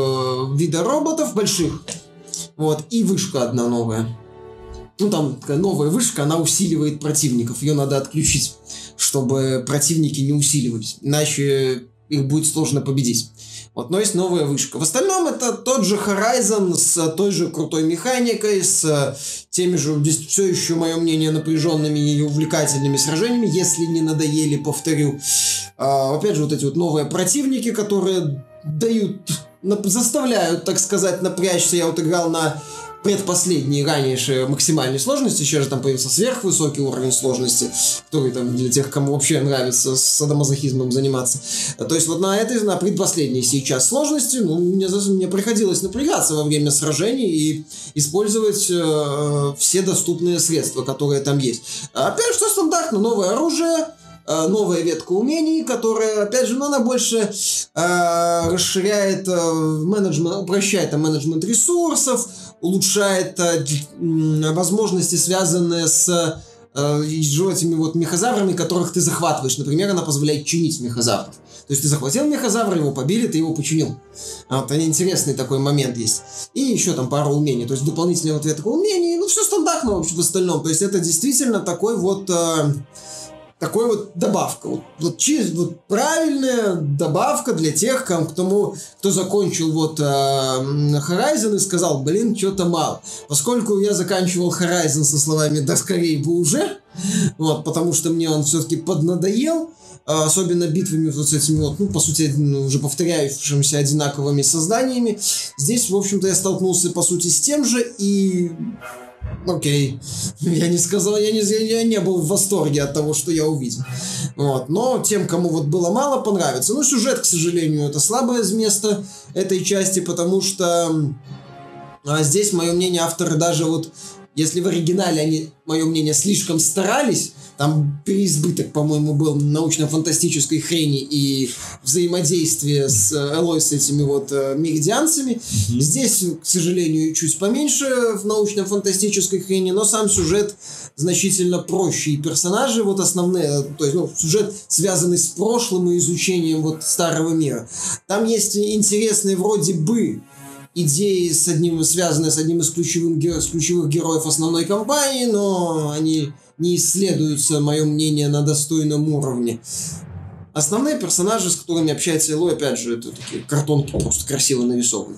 вида роботов больших. Вот, и вышка одна новая. Ну, там такая новая вышка, она усиливает противников. Ее надо отключить, чтобы противники не усиливались. Иначе их будет сложно победить. Вот, но есть новая вышка. В остальном это тот же Horizon с той же крутой механикой, с теми же, здесь все еще, мое мнение, напряженными и увлекательными сражениями, если не надоели, повторю. А, опять же, вот эти вот новые противники, которые дают, заставляют, так сказать, напрячься. Я вот играл на предпоследней, ранейшей максимальной сложности. Сейчас же там появился сверхвысокий уровень сложности, который там для тех, кому вообще нравится с садомазохизмом заниматься. То есть вот на этой, на предпоследней сейчас сложности, ну, мне, мне приходилось напрягаться во время сражений и использовать э, все доступные средства, которые там есть. Опять что стандартно, новое оружие, э, новая ветка умений, которая, опять же, ну, она больше э, расширяет э, менеджмент, упрощает там, менеджмент ресурсов, улучшает э, возможности, связанные с э, этими вот мехозаврами, которых ты захватываешь. Например, она позволяет чинить мехозавров. То есть ты захватил мехозавра, его побили, ты его починил. Вот, интересный такой момент есть. И еще там пару умений. То есть дополнительные вот ветка умений. Ну, все стандартно вообще в остальном. То есть это действительно такой вот... э, такой вот добавка. Вот, вот, чист- вот правильная добавка для тех, кому, кто, кто закончил вот э, Horizon и сказал, блин, что-то мало. Поскольку я заканчивал Horizon со словами «да скорее бы уже», вот, потому что мне он все-таки поднадоел, э, особенно битвами вот с этими вот, ну, по сути, ну, уже повторяющимися одинаковыми созданиями. Здесь, в общем-то, я столкнулся, по сути, с тем же, и Окей. Я не сказал, я не, я не был в восторге от того, что я увидел. Вот. Но тем, кому вот было мало, понравится. Ну, сюжет, к сожалению, это слабое место этой части, потому что а, здесь, мое мнение, авторы даже вот, если в оригинале они, мое мнение, слишком старались, там переизбыток, по-моему, был научно-фантастической хрени и взаимодействия с э, Элой, с этими вот э, меридианцами. Здесь, к сожалению, чуть поменьше в научно-фантастической хрени, но сам сюжет значительно проще. И персонажи вот основные, то есть ну, сюжет, связанный с прошлым и изучением вот старого мира. Там есть интересные вроде бы идеи с одним, связанные с одним из ключевых, ге- с ключевых героев основной кампании, но они не исследуются, мое мнение, на достойном уровне. Основные персонажи, с которыми общается Элой, опять же, это такие картонки просто красиво нарисованы,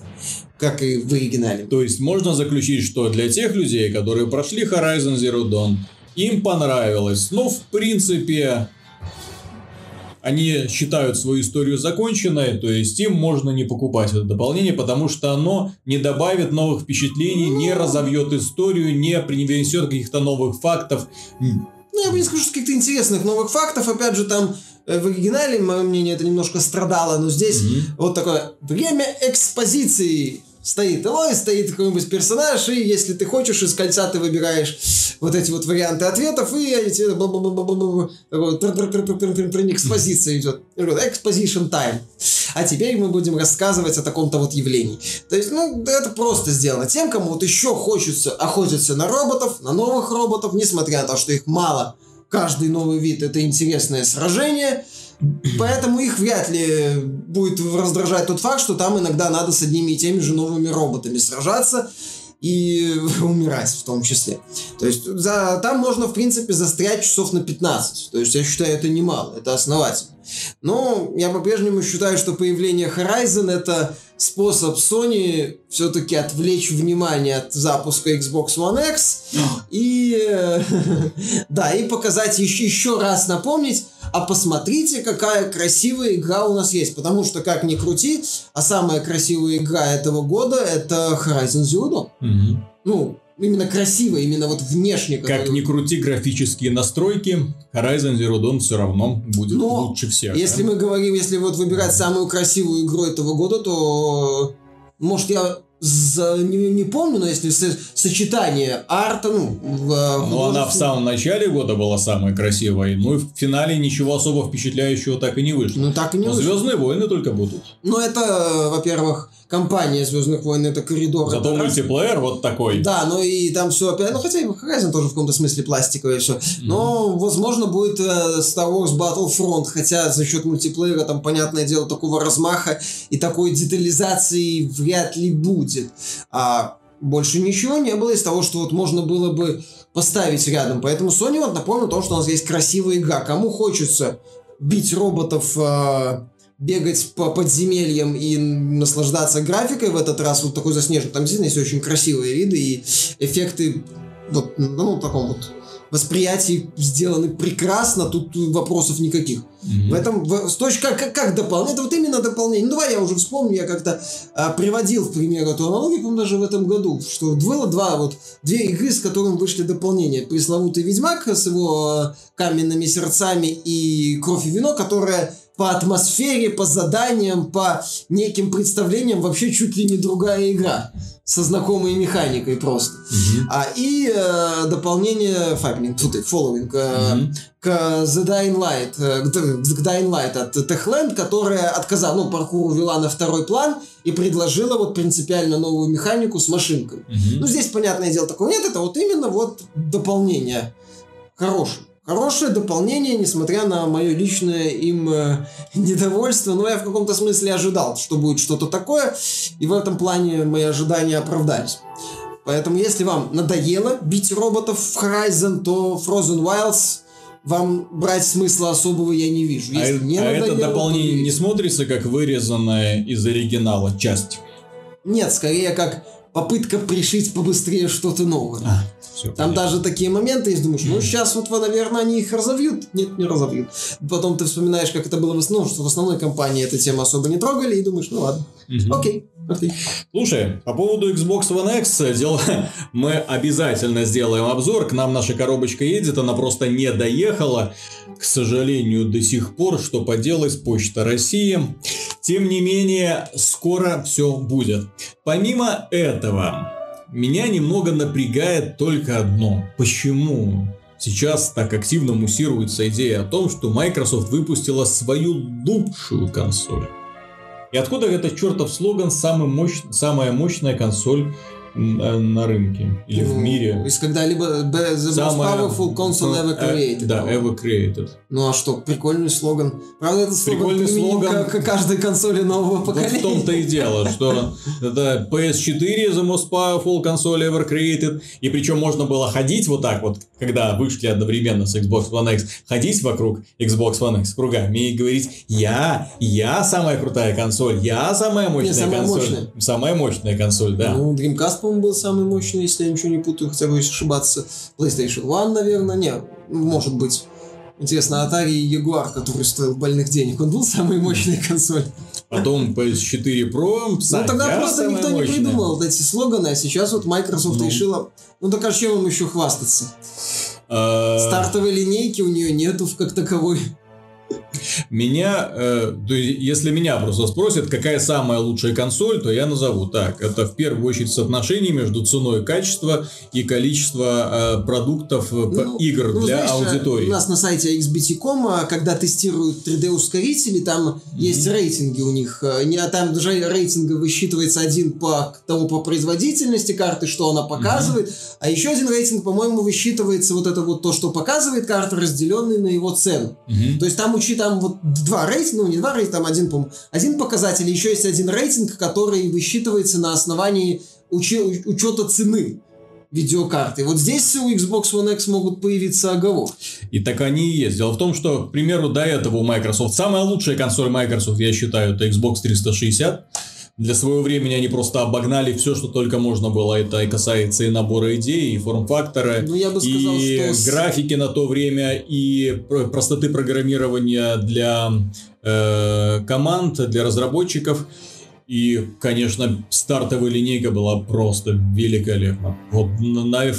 как и в оригинале. То есть можно заключить, что для тех людей, которые прошли Horizon Zero Dawn, им понравилось. Но в принципе они считают свою историю законченной, то есть им можно не покупать это дополнение, потому что оно не добавит новых впечатлений, не разовьет историю, не принесет каких-то новых фактов. Ну, я бы не скажу, что каких-то интересных новых фактов. Опять же, там э, в оригинале, мое мнение, это немножко страдало, но здесь Мгм. вот такое время экспозиции. Стоит Элой, стоит какой-нибудь персонаж, и если ты хочешь, из кольца ты выбираешь вот эти вот варианты ответов, и они тебе такой экспозиция идет. Exposition time. А теперь мы будем рассказывать о таком-то вот явлении. То есть, ну, это просто сделано. Тем, кому вот еще хочется охотиться на роботов, на новых роботов, несмотря на то, что их мало, каждый новый вид это интересное сражение, Поэтому их вряд ли будет раздражать тот факт, что там иногда надо с одними и теми же новыми роботами сражаться и умирать в том числе. То есть за, там можно, в принципе, застрять часов на 15. То есть я считаю, это немало, это основательно. Но я по-прежнему считаю, что появление Horizon это способ Sony все-таки отвлечь внимание от запуска Xbox One X и э, да, и показать еще, еще раз напомнить, а посмотрите, какая красивая игра у нас есть. Потому что, как ни крути, а самая красивая игра этого года это Horizon Zero Dawn. мгм. Ну, именно красивая, именно вот внешне. Как которая- ни крути графические настройки, Horizon Zero Dawn все равно будет Но лучше всех. Если да? мы говорим, если вот выбирать самую красивую игру этого года, то может я за, не, не помню, но если со- сочетание арта, ну, в, Ну, она в самом начале года была самой красивой, ну и в финале ничего особо впечатляющего так и не вышло. Ну, так и не Но вышло. Звездные войны только будут. Ну, это, во-первых, компания Звездных войн, это коридор. Зато это раз. мультиплеер вот такой. Да, ну и там все опять, ну хотя и Horizon тоже в каком-то смысле пластиковое все. Но, возможно, будет э, Star Wars Battlefront, хотя за счет мультиплеера там, понятное дело, такого размаха и такой детализации вряд ли будет. А больше ничего не было из того, что вот можно было бы поставить рядом. Поэтому Sony вот напомню о том, что у нас есть красивая игра. Кому хочется бить роботов, э, бегать по подземельям и наслаждаться графикой в этот раз, вот такой заснеженный. Там действительно есть очень красивые виды и эффекты вот, ну, таком вот восприятии сделаны прекрасно, тут вопросов никаких. Мгм. В этом, в, с точки, как, как, как дополнение, это вот именно дополнение. Ну, давай я уже вспомню, я как-то а, приводил в пример эту аналогию, по-моему, даже в этом году, что было два, вот, две игры, с которыми вышли дополнения. Пресловутый Ведьмак с его а, каменными сердцами и Кровь и вино, которая по атмосфере, по заданиям, по неким представлениям вообще чуть ли не другая игра со знакомой механикой просто. Мгм. А, и э, дополнение Five тут Following э, к The Dying Light, э, к Dying Light от Techland, которая отказала, ну, паркур увела на второй план и предложила вот принципиально новую механику с машинкой. Мгм. Ну, здесь, понятное дело, такого нет, это вот именно вот дополнение. Хорошее. Хорошее дополнение, несмотря на мое личное им э, недовольство, но я в каком-то смысле ожидал, что будет что-то такое, и в этом плане мои ожидания оправдались. Поэтому, если вам надоело бить роботов в Horizon, то Frozen Wilds вам брать смысла особого я не вижу. А, Если э- не а это надоело, дополнение не смотрится как вырезанная из оригинала часть? Нет, скорее как попытка пришить побыстрее что-то новое. А, все. Там даже такие моменты есть, думаешь, ну сейчас вот, наверное, они их разовьют. Нет, не разовьют. Потом ты вспоминаешь, как это было в основном, что в основной компании эту тему особо не трогали, и думаешь, ну ладно, окей, окей. Слушай, по поводу Xbox One X, дело, мы обязательно сделаем обзор. К нам наша коробочка едет, она просто не доехала. К сожалению, до сих пор, что поделать, Почта России. Тем не менее, скоро все будет. Помимо этого, меня немного напрягает только одно. Почему сейчас так активно муссируется идея о том, что Microsoft выпустила свою лучшую консоль? И откуда этот чертов слоган самый мощ... «Самая мощная консоль э, на рынке или в Ну, мире?» Из когда-либо the most Самая- powerful console ever Э, created. Да, ever created. Ну а что, прикольный слоган. Правда, этот слоган Прикольный слоган. к, к каждой консоли нового Вот поколения. в том-то и дело, что это PS4 the most powerful console ever created. И причем можно было ходить вот так вот, когда вышли одновременно с Xbox One X, ходить вокруг Xbox One X кругами и говорить, я, я самая крутая консоль, я самая мощная самая консоль. мощная. Самая мощная консоль, да. Ну, Dreamcast, по-моему, был самый мощный, если я ничего не путаю, хотя боюсь ошибаться. PlayStation One, наверное, не, может быть. Интересно, Atari и Jaguar, который стоил больных денег, он был самой мощной консоль? Потом PS4 Pro, Ну тогда просто никто не придумал эти слоганы, а сейчас вот Microsoft Ну. решила, ну так а чем им еще хвастаться? Э, Стартовой линейки у нее нету как таковой. Меня, э, то есть, если меня просто спросят, какая самая лучшая консоль, то я назову так. Это в первую очередь соотношение между ценой и качество и количество э, продуктов э, Ну, игр ну, для знаешь, аудитории. У нас на сайте XBT.com, а, когда тестируют 3D-ускорители, там есть рейтинги у них. А, Не, там даже рейтинга высчитывается один по того по производительности карты, что она показывает, а еще один рейтинг, по-моему, высчитывается вот это вот то, что показывает карта, разделенный на его цену. Мгм. То есть там учи там вот два рейтинга, ну не два рейтинга, там один, по один показатель, еще есть один рейтинг, который высчитывается на основании уче- учета цены видеокарты. Вот здесь у Xbox One X могут появиться оговорки. И так они и есть. Дело в том, что, к примеру, до этого у Microsoft самая лучшая консоль Microsoft, я считаю, это Xbox 360. Для своего времени они просто обогнали все, что только можно было. Это и касается и набора идей, и форм-фактора, Ну, я бы сказал, и что графики на то время, и про- простоты программирования для э, команд, для разработчиков. И, конечно, стартовая линейка была просто великолепна. Вот на, на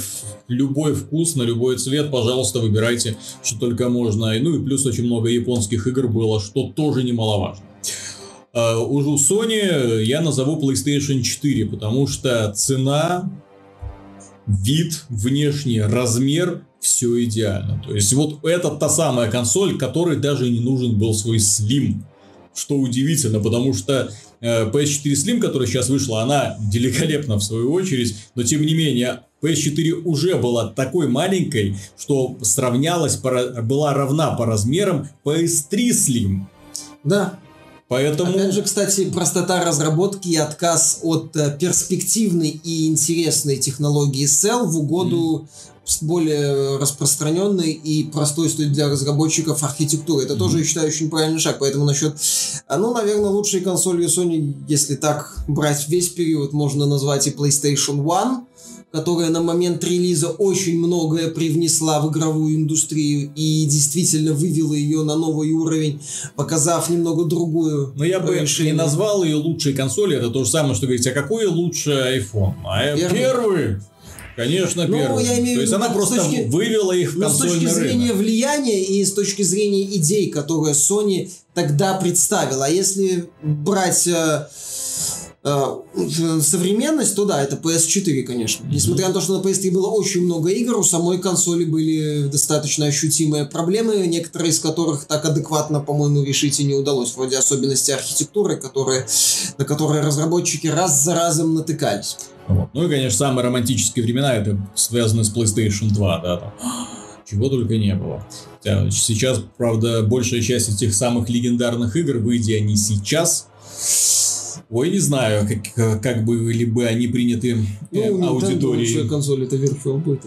любой вкус, на любой цвет, пожалуйста, выбирайте, что только можно. Ну и плюс очень много японских игр было, что тоже немаловажно. А у Sony я назову PlayStation 4, потому что цена, вид, внешний размер, все идеально. То есть вот это та самая консоль, которой даже не нужен был свой Slim. Что удивительно, потому что э, PS4 Slim, которая сейчас вышла, она великолепна в свою очередь, но тем не менее PS4 уже была такой маленькой, что сравнялась, была равна по размерам PS3 Slim. Да, Поэтому... Опять же, кстати, простота разработки и отказ от э, перспективной и интересной технологии Cell в угоду mm. более распространенной и простой для разработчиков архитектуры. Это mm. тоже, я считаю, очень правильный шаг. Поэтому насчет... А, ну, наверное, лучшей консолью Sony, если так брать весь период, можно назвать и PlayStation One которая на момент релиза очень многое привнесла в игровую индустрию и действительно вывела ее на новый уровень, показав немного другую. Но я бы решение. не назвал ее лучшей консолью, это то же самое, что говорить, а какой лучший iPhone? А первый. первый. Конечно, ну, первый. Я имею то есть она просто точки, вывела их в консольный С точки зрения рынок. влияния и с точки зрения идей, которые Sony тогда представила. А если брать Э, современность, то да, это PS4, конечно. Несмотря на то, что на PS3 было очень много игр, у самой консоли были достаточно ощутимые проблемы, некоторые из которых так адекватно, по-моему, решить и не удалось, вроде особенности архитектуры, которые, на которые разработчики раз за разом натыкались. Вот. Ну и, конечно, самые романтические времена это связано с PlayStation 2, да, там чего только не было. Сейчас, правда, большая часть этих самых легендарных игр, выйдя они сейчас, Ой, не знаю, как, как были бы они приняты э, ну, аудиторией. консоль это Virtual будет.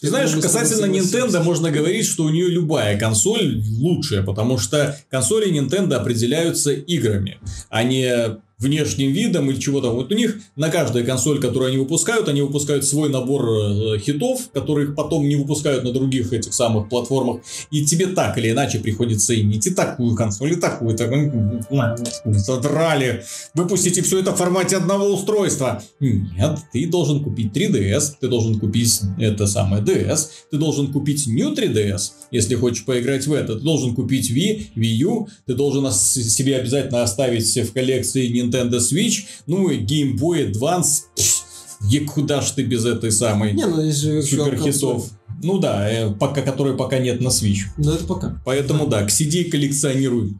Ты знаешь, касательно Nintendo можно говорить, что у нее любая консоль лучшая, потому что консоли Nintendo определяются играми, а не внешним видом или чего-то. Вот у них на каждой консоль, которую они выпускают, они выпускают свой набор э, хитов, которых потом не выпускают на других этих самых платформах. И тебе так или иначе приходится иметь и такую консоль, и такую. Так, задрали. Выпустите все это в формате одного устройства. Нет, ты должен купить 3DS, ты должен купить это самое DS, ты должен купить New 3DS, если хочешь поиграть в это. Ты должен купить Wii, Wii U, ты должен себе обязательно оставить в коллекции Nintendo Switch, ну и Game Boy Advance. И куда ж ты без этой самой Не, ну, же суперхитов? Ну да, э, пока, которые пока нет на Switch. Ну это пока. Поэтому да, к CD коллекционируй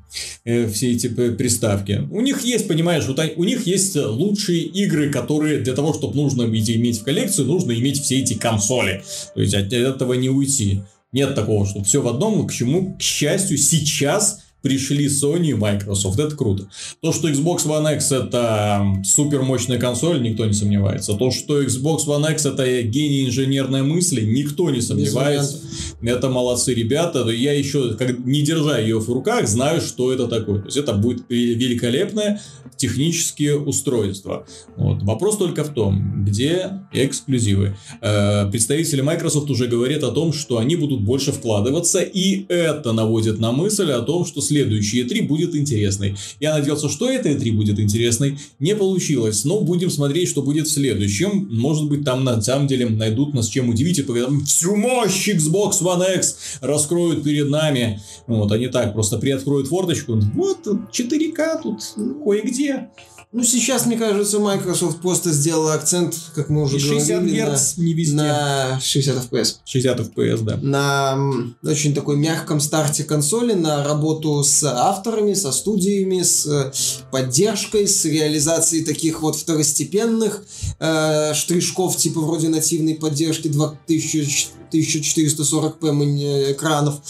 э, все эти приставки. У них есть, понимаешь, вот, у них есть лучшие игры, которые для того, чтобы нужно иметь в коллекцию, нужно иметь все эти консоли. То есть от этого не уйти. Нет такого, что все в одном, к чему, к счастью, сейчас пришли Sony и Microsoft. Это круто. То, что Xbox One X это супер мощная консоль, никто не сомневается. То, что Xbox One X это гений инженерной мысли, никто не сомневается. Это молодцы ребята. Я еще, как, не держа ее в руках, знаю, что это такое. То есть это будет великолепное технические устройства. Вот. Вопрос только в том, где эксклюзивы. Э, представители Microsoft уже говорят о том, что они будут больше вкладываться, и это наводит на мысль о том, что следующие три будет интересной. Я надеялся, что эта E3 будет интересной. Не получилось, но будем смотреть, что будет в следующем. Может быть, там на самом деле найдут нас чем удивить, и когда всю мощь Xbox One X раскроют перед нами. Вот, они так просто приоткроют форточку. Вот, 4К тут кое-где. Ну, сейчас, мне кажется, Microsoft просто сделала акцент, как мы уже 60 говорили, Герц, на, не везде. на 60 FPS. 60 FPS, да. На очень такой мягком старте консоли, на работу с авторами, со студиями, с э, поддержкой, с реализацией таких вот второстепенных э, штришков, типа вроде нативной поддержки 2000 1440p экранов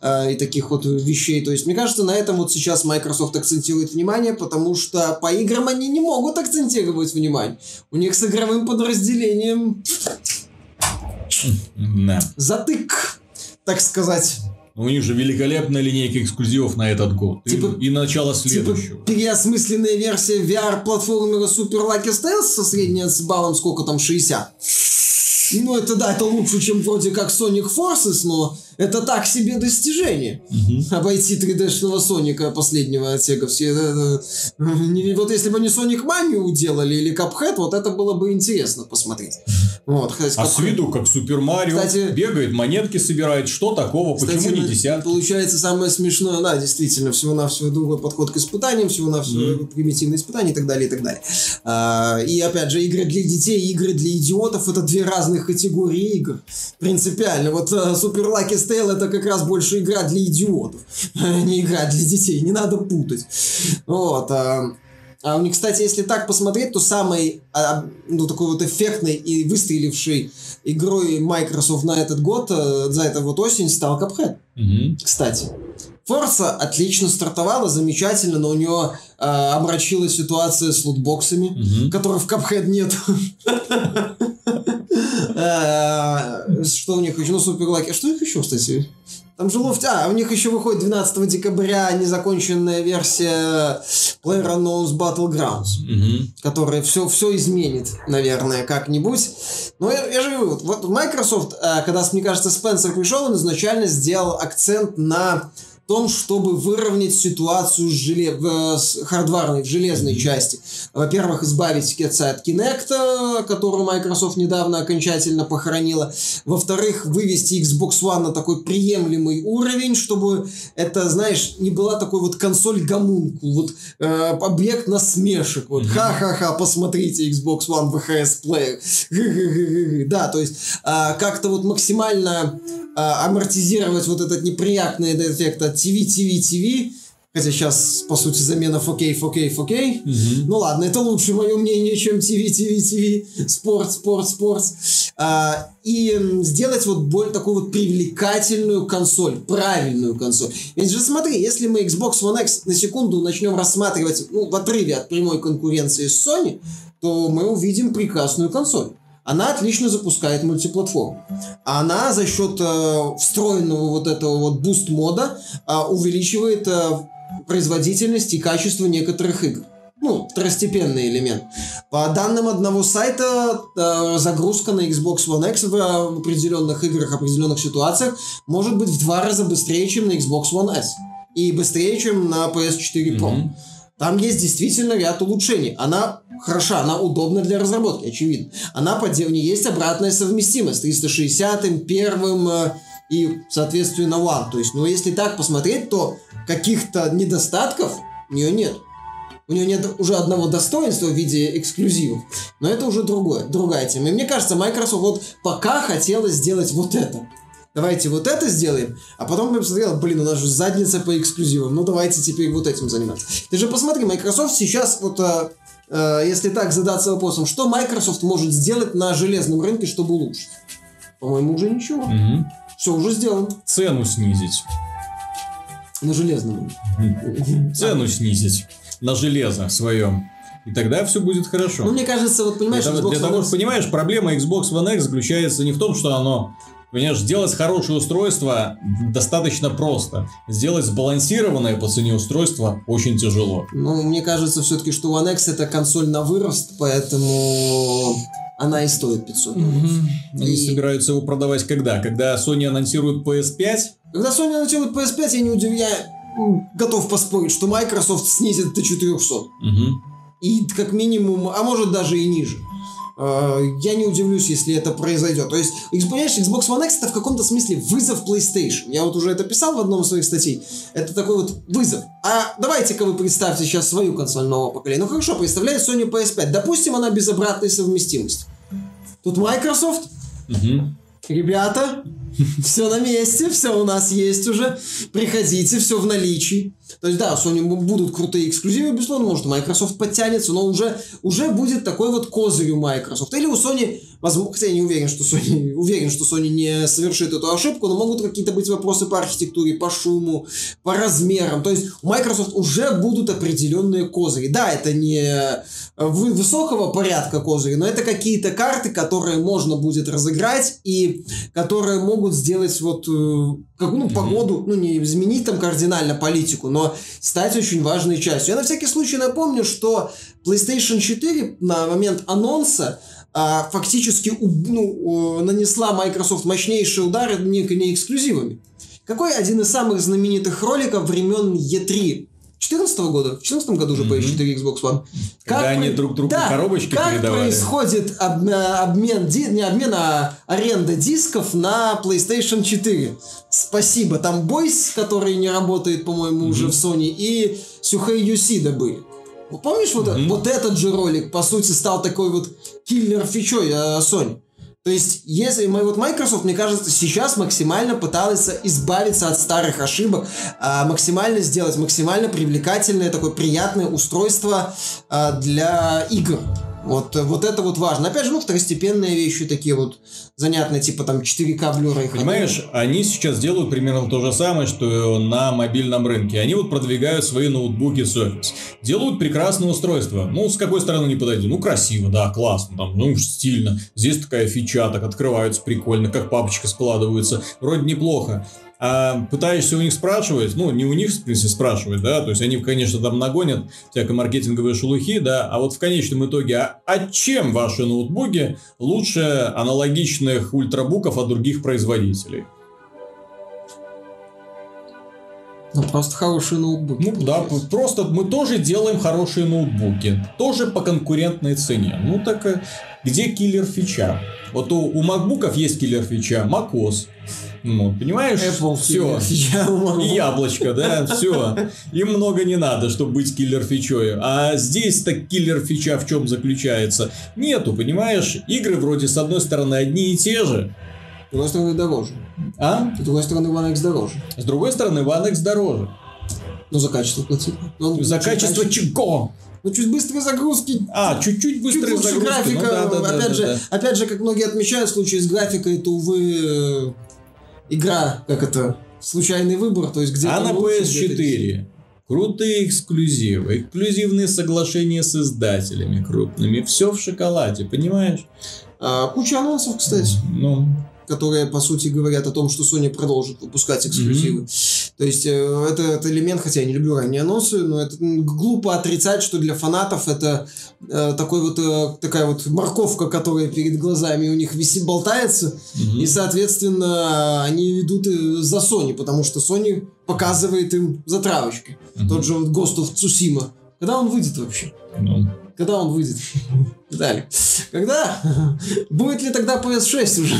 э, и таких вот вещей. То есть, мне кажется, на этом вот сейчас Microsoft акцентирует внимание, потому что по играм они не могут акцентировать внимание. У них с игровым подразделением да. затык, так сказать. У них же великолепная линейка эксклюзивов на этот год. Типа, и, и начало типа следующего. Типа переосмысленная версия VR-платформера Super Lucky Stance со средней с баллом сколько там, 60. Ну, это да, это лучше, чем вроде как Sonic Forces, но это так себе достижение. Угу. Обойти 3D-шного Соника последнего отсека. Все это, это, вот если бы не Sonic Mania уделали или Cuphead, вот это было бы интересно посмотреть. Вот, кстати, а как... с виду как Супер Марио кстати, бегает, монетки собирает. Что такого? Кстати, Почему не десятки? Получается самое смешное, да, действительно, всего-навсего другой подход к испытаниям, всего-навсего mm. примитивные испытания и так далее, и так далее. А, и опять же, игры для детей, игры для идиотов это две разных категории игр. Принципиально. Вот Супер Лаки Стейл это как раз больше игра для идиотов, а не игра для детей. Не надо путать. Вот. А, а у них, кстати, если так посмотреть, то самой а, ну, такой вот эффектной и выстрелившей игрой Microsoft на этот год, э, за это вот осень, стал Cuphead. Угу. Кстати. Форса отлично стартовала, замечательно, но у нее э, омрачилась ситуация с лутбоксами, угу. которых в Cuphead нет. Э, что у них еще? Ну, суперлайки. Что у них еще, кстати? Там же лофт... А, у них еще выходит 12 декабря незаконченная версия PlayerUnknown's Battlegrounds, угу. которая все, все изменит, наверное, как-нибудь. Но я, я же говорю, вот Microsoft, э, когда, мне кажется, Спенсер пришел, он изначально сделал акцент на том, чтобы выровнять ситуацию с, желе... в... с хардварной, в железной части. Во-первых, избавить от Kinect, которую Microsoft недавно окончательно похоронила. Во-вторых, вывести Xbox One на такой приемлемый уровень, чтобы это, знаешь, не была такой вот консоль гомункул, вот э, объект насмешек. Вот ха-ха-ха, посмотрите Xbox One VHS Player. Да, то есть э, как-то вот максимально э, амортизировать вот этот неприятный эффект от TV, TV, TV. Хотя сейчас, по сути, замена 4K, 4K, 4K. Угу. Ну ладно, это лучше мое мнение, чем TV, TV, TV, спорт, спорт, спорт. А, и сделать вот более такую вот привлекательную консоль, правильную консоль. Ведь же смотри, если мы Xbox One X на секунду начнем рассматривать ну, в отрыве от прямой конкуренции с Sony, то мы увидим прекрасную консоль она отлично запускает мультиплатформу. Она за счет э, встроенного вот этого вот boost mode а э, увеличивает э, производительность и качество некоторых игр. Ну, второстепенный элемент. По данным одного сайта, э, загрузка на Xbox One X в определенных играх, определенных ситуациях может быть в два раза быстрее, чем на Xbox One S. И быстрее, чем на PS4 Pro. Mm-hmm. Там есть действительно ряд улучшений. Она хороша, она удобна для разработки, очевидно. Она под у есть обратная совместимость 360 первым э, и, соответственно, One. То есть, ну, если так посмотреть, то каких-то недостатков у нее нет. У нее нет уже одного достоинства в виде эксклюзивов, но это уже другое, другая тема. И мне кажется, Microsoft вот пока хотела сделать вот это давайте вот это сделаем, а потом я посмотрел, блин, у нас же задница по эксклюзивам, ну давайте теперь вот этим заниматься. Ты же посмотри, Microsoft сейчас вот э, э, если так задаться вопросом, что Microsoft может сделать на железном рынке, чтобы улучшить? По-моему, уже ничего. Угу. Все уже сделано. Цену снизить. На железном. Цену снизить на железо своем. И тогда все будет хорошо. Ну, мне кажется, вот понимаешь, для, Xbox для того, X... понимаешь, проблема Xbox One X заключается не в том, что оно Понимаешь, сделать хорошее устройство достаточно просто. Сделать сбалансированное по цене устройство очень тяжело. Ну, мне кажется все-таки, что One X это консоль на вырост, поэтому она и стоит 500 долларов. Угу. Они и... собираются его продавать когда? Когда Sony анонсирует PS5? Когда Sony анонсирует PS5, я не удивляюсь, я готов поспорить, что Microsoft снизит до 400. Угу. И как минимум, а может даже и ниже. Э, я не удивлюсь, если это произойдет. То есть, понимаешь, Xbox One X это в каком-то смысле вызов PlayStation. Я вот уже это писал в одном из своих статей. Это такой вот вызов. А давайте-ка вы представьте сейчас свою консоль нового поколения. Ну хорошо, представляете Sony PS5. Допустим, она без обратной совместимости. Тут Microsoft. Угу. Ребята, все на месте, все у нас есть уже. Приходите, все в наличии. То есть, да, Sony будут крутые эксклюзивы, безусловно, может, Microsoft подтянется, но уже, уже будет такой вот козырь у Microsoft. Или у Sony, возможно, хотя я не уверен, что Sony, уверен, что Sony не совершит эту ошибку, но могут какие-то быть вопросы по архитектуре, по шуму, по размерам. То есть, у Microsoft уже будут определенные козыри. Да, это не э, высокого порядка козыри, но это какие-то карты, которые можно будет разыграть и которые могут сделать вот как, ну, погоду, ну, не изменить там кардинально политику, но стать очень важной частью. Я на всякий случай напомню, что PlayStation 4 на момент анонса а, фактически ну, нанесла Microsoft мощнейшие удары не, не эксклюзивами. Какой один из самых знаменитых роликов времен E3 2014 года, в 2014 году уже PS4 Xbox One. Когда Как они при- друг другу Да, коробочки как передавали. происходит об- э, обмен, ди- не обмен, а аренда дисков на PlayStation 4? Спасибо. Там Бойс, который не работает, по-моему, уже в Sony, и Сюхэй Юсида были. Помнишь, вот, Мгм. вот этот же ролик, по сути, стал такой вот киллер фичой э, Sony. То есть, если мы вот Microsoft, мне кажется, сейчас максимально пытался избавиться от старых ошибок, а, максимально сделать максимально привлекательное, такое приятное устройство а, для игр. Вот, э, вот это вот важно. Опять же, ну, второстепенные вещи такие вот занятные, типа там 4К Blu-ray. Понимаешь, они сейчас делают примерно то же самое, что на мобильном рынке. Они вот продвигают свои ноутбуки Surface. Делают прекрасное устройство. Ну, с какой стороны не подойди? Ну, красиво, да, классно, там, ну, стильно. Здесь такая фича, так открываются прикольно, как папочка складывается. Вроде неплохо. А пытаешься у них спрашивать, ну, не у них, в принципе, спрашивать, да, то есть они, конечно, там нагонят всякой маркетинговые шелухи, да, а вот в конечном итоге, а, а чем ваши ноутбуки лучше аналогичных ультрабуков от других производителей? Ну, просто хороший ноутбук. Ну да, просто мы тоже делаем хорошие ноутбуки, тоже по конкурентной цене. Ну так э, где киллер фича? Вот у, у макбуков есть киллер фича, macOS. Ну, понимаешь? Apple все. И яблочко, да, все. Им много не надо, чтобы быть киллер фичой. А здесь так киллер фича в чем заключается? Нету, понимаешь? Игры вроде с одной стороны одни и те же, С другой стороны, дороже. а С другой стороны, One X дороже. с другой стороны One X дороже. Ну, за качество платить. Ну, За чуть качество каче- чего? Ну, чуть быстрые загрузки. А, чуть-чуть Чуть быстрее лучше загрузки. графика. Ну да, да, опять, да, же, да. опять же, как многие отмечают, в случае с графикой, это, увы, э, игра, как это, случайный выбор, то есть где-то А на лучше, где-то PS4 крутые эксклюзивы, эксклюзивные соглашения с издателями крупными, все в шоколаде, понимаешь? А, куча анонсов, кстати, Ну, которые, по сути, говорят о том, что Sony продолжит выпускать эксклюзивы. То есть, э, это, это элемент, хотя я не люблю ранние анонсы, но это глупо отрицать, что для фанатов это э, такой вот, э, такая вот морковка, которая перед глазами у них висит, болтается, мгм. И, соответственно, они идут э, за Sony, потому что Sony показывает им затравочки. Мгм. Тот же вот Ghost of Tsushima. Когда он выйдет вообще? Ну, Когда он выйдет? Далее. Когда? Будет ли тогда PS6 уже?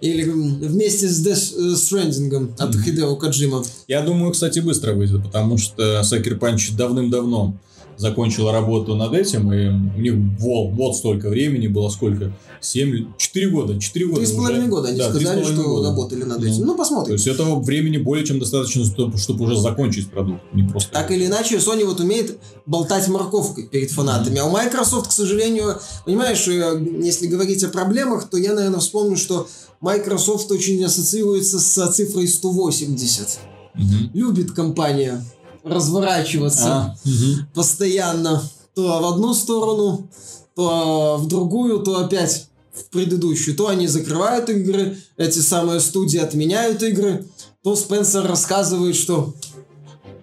Или вместе с Death э, Stranding от Мгм. Хидео Коджима? Я думаю, кстати, быстро выйдет, потому что Сакер Панч давным-давно закончила работу над этим, и у них вот, вот столько времени было, сколько? 7, 4 года, 4 года Три с половиной уже. года они Да, сказали, что года. работали над Ну. этим. Ну, То посмотрим. есть этого времени более чем достаточно, чтобы, чтобы уже закончить продукт, не просто. Так или иначе, Sony вот умеет болтать морковкой перед фанатами. А у Microsoft, к сожалению, понимаешь, э, если говорить о проблемах, то я, наверное, вспомню, что Microsoft очень ассоциируется с цифрой 180. Мгм. Любит компания разворачиваться А, мгм. постоянно то в одну сторону, то в другую, то опять в предыдущую. То они закрывают игры, эти самые студии отменяют игры, то Спенсер рассказывает, что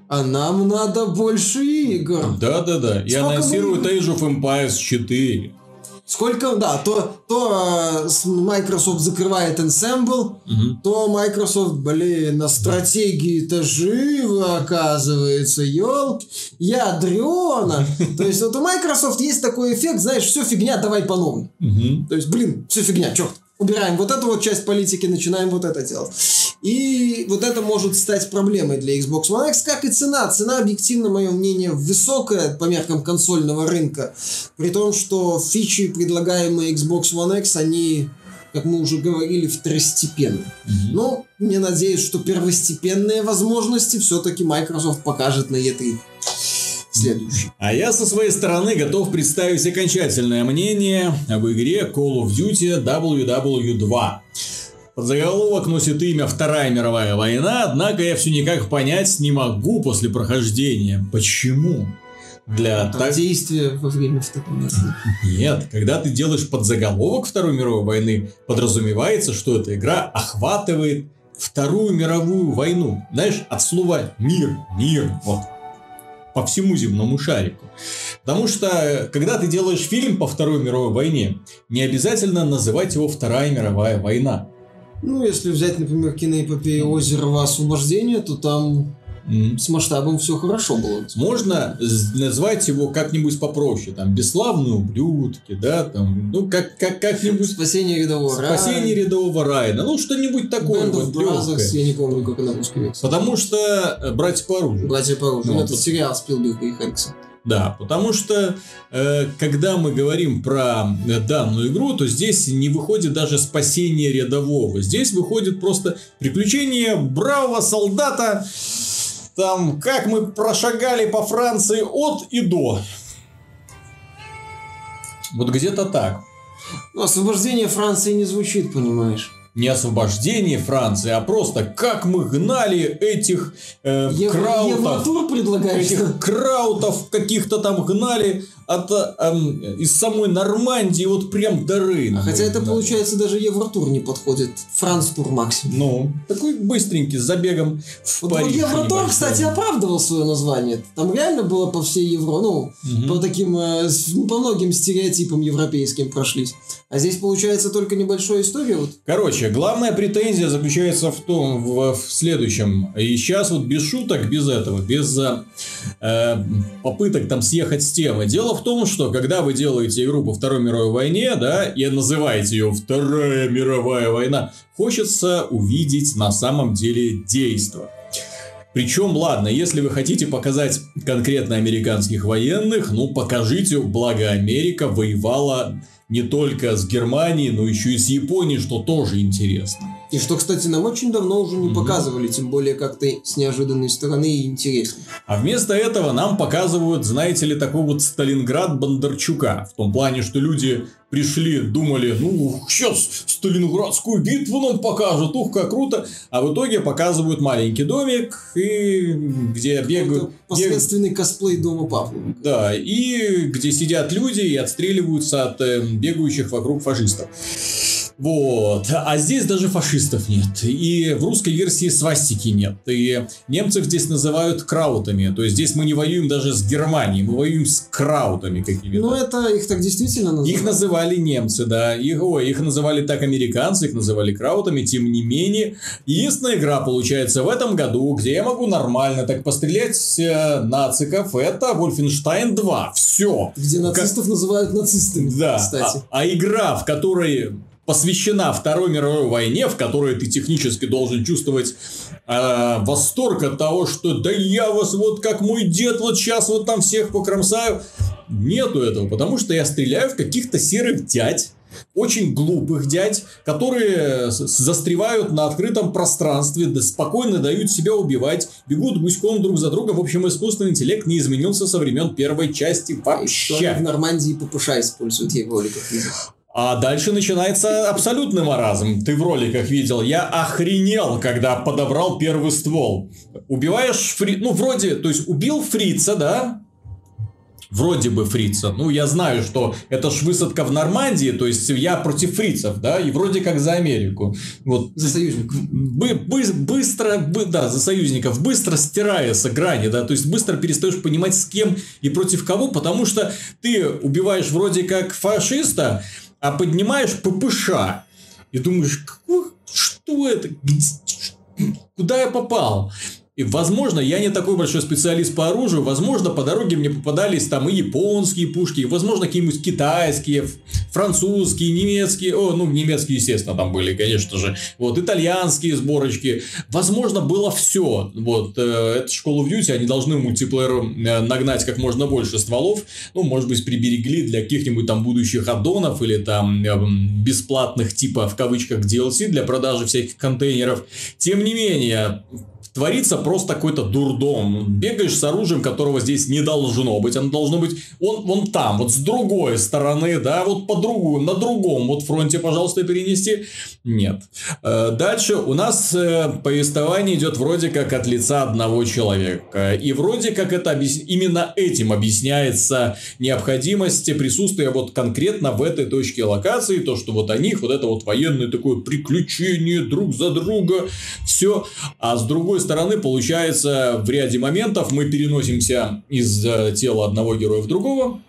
а нам надо больше игр. Да-да-да. И анонсируют мы- Age of Empires 4. Сколько, да, то, то э, Microsoft закрывает Ensemble, Мгм. то Microsoft, блин, на стратегии-то живо, оказывается, елки, ядрена. То есть вот у Microsoft есть такой эффект, знаешь, все фигня, давай по новой. Мгм. То есть, блин, все фигня, черт убираем вот эту вот часть политики, начинаем вот это делать. И вот это может стать проблемой для Xbox One X, как и цена. Цена, объективно, мое мнение, высокая по меркам консольного рынка, при том, что фичи, предлагаемые Xbox One X, они как мы уже говорили, второстепенные. Mm-hmm. Но мне надеюсь, что первостепенные возможности все-таки Microsoft покажет на E3 следующий. А я со своей стороны готов представить окончательное мнение об игре Call of Duty WW2. Подзаголовок носит имя Вторая мировая война, однако я все никак понять не могу после прохождения. Почему? для так... действия во время Второй мировой. Нет, когда ты делаешь подзаголовок Второй мировой войны, подразумевается, что эта игра охватывает Вторую мировую войну. Знаешь, от слова мир, мир. Вот по всему земному шарику. Потому что, когда ты делаешь фильм по Второй мировой войне, не обязательно называть его Вторая мировая война. Ну, если взять, например, киноэпопею Озерова освобождения, то там С масштабом все хорошо было. Можно назвать его как-нибудь попроще, там, бесславные ублюдки, да, там, ну, как, как, как-нибудь... Спасение рядового Райана. Спасение рядового Райана, ну, что-нибудь такое. Band вот, Brothers, я не помню, как на русском Потому что э, «Братья по оружию». «Братья по оружию», ну, это вот. сериал Спилберга и Хэнкса. Да, потому что э, когда мы говорим про э, данную игру, то здесь не выходит даже спасение рядового. Здесь выходит просто приключение бравого солдата. Там, как мы прошагали по Франции от и до. Вот где-то так. Но освобождение Франции не звучит, понимаешь не освобождение Франции, а просто как мы гнали этих э, краутов. Евротур предлагаешь? Этих краутов каких-то там гнали от, эм, из самой Нормандии вот прям до Рейна. А хотя это да. получается даже Евротур не подходит. Франц-тур максимум. Ну, такой быстренький, с забегом в вот Париж. Евротур, кстати, оправдывал свое название. Там реально было по всей Евро, ну, угу. по таким, э, по многим стереотипам европейским прошлись. А здесь получается только небольшая история. Вот. Короче, главная претензия заключается в том, в, в следующем. И сейчас вот без шуток, без этого, без э, попыток там съехать с темы. Дело в том, что когда вы делаете игру по Второй мировой войне, да, и называете ее Вторая мировая война, хочется увидеть на самом деле действо. Причем, ладно, если вы хотите показать конкретно американских военных, ну покажите, благо Америка воевала не только с Германией, но еще и с Японией, что тоже интересно. И что, кстати, нам очень давно уже не mm-hmm. показывали, тем более как-то с неожиданной стороны и интересно. А вместо этого нам показывают, знаете ли, такой вот Сталинград Бондарчука. В том плане, что люди пришли, думали, ну, сейчас Сталинградскую битву нам покажут, ух, как круто. А в итоге показывают маленький домик, и где бегают... Посредственный бег... косплей дома папы. Да, и где сидят люди и отстреливаются от э, бегающих вокруг фашистов. Вот. А здесь даже фашистов нет. И в русской версии свастики нет. И немцев здесь называют краутами. То есть здесь мы не воюем даже с Германией, мы воюем с краутами какими-то. Ну, это их так действительно называют. Их называли немцы, да. Их, ой, их называли так американцы, их называли краутами. Тем не менее, единственная игра получается в этом году, где я могу нормально так пострелять э, нациков, это Wolfenstein 2. Все. Где нацистов как... называют нацистами, да. кстати. А, а игра, в которой посвящена Второй мировой войне, в которой ты технически должен чувствовать э, восторг от того, что да я вас вот как мой дед вот сейчас вот там всех покромсаю. Нету этого, потому что я стреляю в каких-то серых дядь, очень глупых дядь, которые застревают на открытом пространстве, да спокойно дают себя убивать, бегут гуськом друг за другом. В общем, искусственный интеллект не изменился со времен первой части вообще. И в Нормандии ППШ используют, в роликах видел. А дальше начинается абсолютный маразм. Ты в роликах видел. Я охренел, когда подобрал первый ствол. Убиваешь фри... Ну, вроде, то есть убил фрица, да? Вроде бы фрица. Ну, я знаю, что это ж высадка в Нормандии, то есть я против фрицев, да, и вроде как за Америку. Вот. За союзников. Бы, бы, быстро, бы, да, за союзников. Быстро стирается грани, да, то есть быстро перестаешь понимать с кем и против кого, потому что ты убиваешь вроде как фашиста, а поднимаешь ППШ и думаешь, какой, что это, куда я попал? И, возможно, я не такой большой специалист по оружию, возможно, по дороге мне попадались там и японские пушки, и, возможно, какие-нибудь китайские, французские, немецкие, о, ну, немецкие, естественно, там были, конечно же, вот, итальянские сборочки, возможно, было все, вот, э, это школа в Duty, они должны мультиплееру э, нагнать как можно больше стволов, ну, может быть, приберегли для каких-нибудь там будущих аддонов или там э, бесплатных типа, в кавычках, DLC для продажи всяких контейнеров, тем не менее, творится просто какой-то дурдом. Бегаешь с оружием, которого здесь не должно быть. Оно должно быть он, вон там, вот с другой стороны, да, вот по другую, на другом вот фронте, пожалуйста, перенести. Нет. Э, дальше у нас э, повествование идет вроде как от лица одного человека. И вроде как это именно этим объясняется необходимость присутствия вот конкретно в этой точке локации. То, что вот о них, вот это вот военное такое приключение друг за друга. Все. А с другой стороны, получается, в ряде моментов мы переносимся из э, тела одного героя в другого.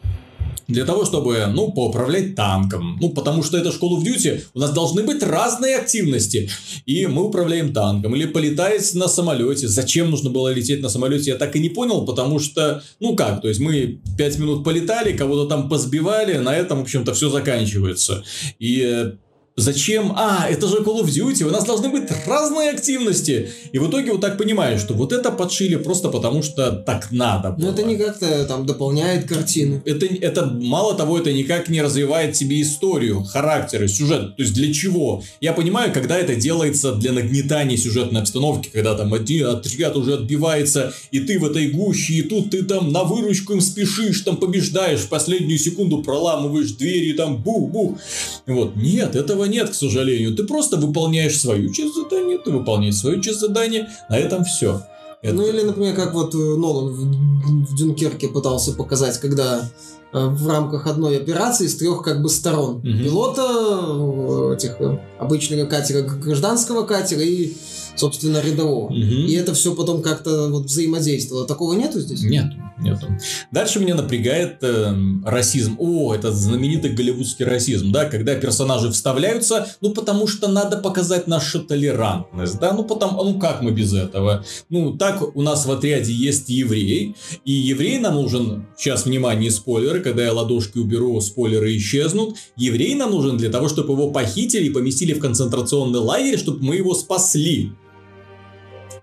для того, чтобы, ну, поуправлять танком. Ну, потому что это Call of Duty, у нас должны быть разные активности. И мы управляем танком. Или полетать на самолете. Зачем нужно было лететь на самолете, я так и не понял, потому что, ну как, то есть мы 5 минут полетали, кого-то там позбивали, на этом, в общем-то, все заканчивается. И э, Зачем? А, это же Call of Duty, у нас должны быть разные активности. И в итоге вот так понимаешь, что вот это подшили просто потому, что так надо было. Но это не как-то там дополняет картину. Это, это мало того, это никак не развивает себе историю, характер и сюжет. То есть для чего? Я понимаю, когда это делается для нагнетания сюжетной обстановки, когда там один отряд уже отбивается, и ты в этой гуще, и тут ты там на выручку им спешишь, там побеждаешь, в последнюю секунду проламываешь двери, там бух-бух. Вот, нет, этого этого нет, к сожалению. Ты просто выполняешь свою часть задания, ты выполняешь свою часть задания, на этом все. Это... Ну или, например, как вот э, Нолан в, в Дюнкерке пытался показать, когда э, в рамках одной операции с трех как бы сторон. Угу. Пилота, э, этих обычного катера, гражданского катера и собственно, рядового. Угу. И это все потом как-то вот взаимодействовало. Такого нету здесь? Нет, нету. Дальше меня напрягает э, расизм. О, это знаменитый голливудский расизм, да, когда персонажи вставляются, ну, потому что надо показать нашу толерантность, да, ну, потому, ну, как мы без этого? Ну, так у нас в отряде есть еврей, и еврей нам нужен, сейчас, внимание, спойлеры, когда я ладошки уберу, спойлеры исчезнут, еврей нам нужен для того, чтобы его похитили и поместили в концентрационный лагерь, чтобы мы его спасли.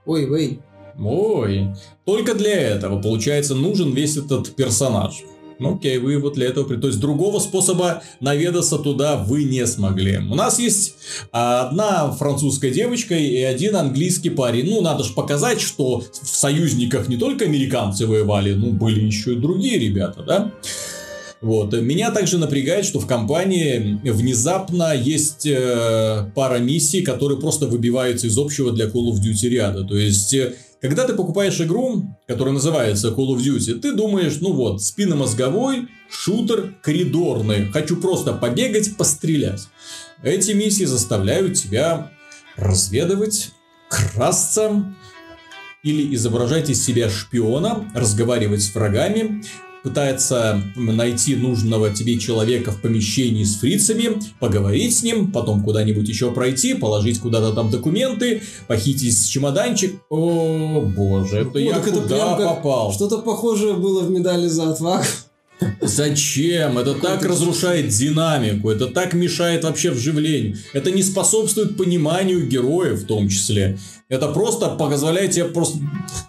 Ой, ой. Ой. Только для этого, получается, нужен весь этот персонаж. Ну окей, вы вот для этого... То есть другого способа наведаться туда вы не смогли. У нас есть одна французская девочка и один английский парень. Ну, надо же показать, что в союзниках не только американцы воевали, ну, были еще и другие ребята, да? Вот. Меня также напрягает, что в компании внезапно есть э, пара миссий, которые просто выбиваются из общего для Call of Duty ряда. То есть, э, когда ты покупаешь игру, которая называется Call of Duty, ты думаешь, ну вот, спинномозговой, шутер, коридорный. Хочу просто побегать, пострелять. Эти миссии заставляют тебя разведывать, красться, или изображать из себя шпиона, разговаривать с врагами, пытается найти нужного тебе человека в помещении с фрицами, поговорить с ним, потом куда-нибудь еще пройти, положить куда-то там документы, похитить чемоданчик. О, боже, это я куда попал? Что-то похожее было в медали за отвагу. Зачем? Это так разрушает динамику, это так мешает вообще вживлению. Это не способствует пониманию героев в том числе. Это просто позволяет тебе просто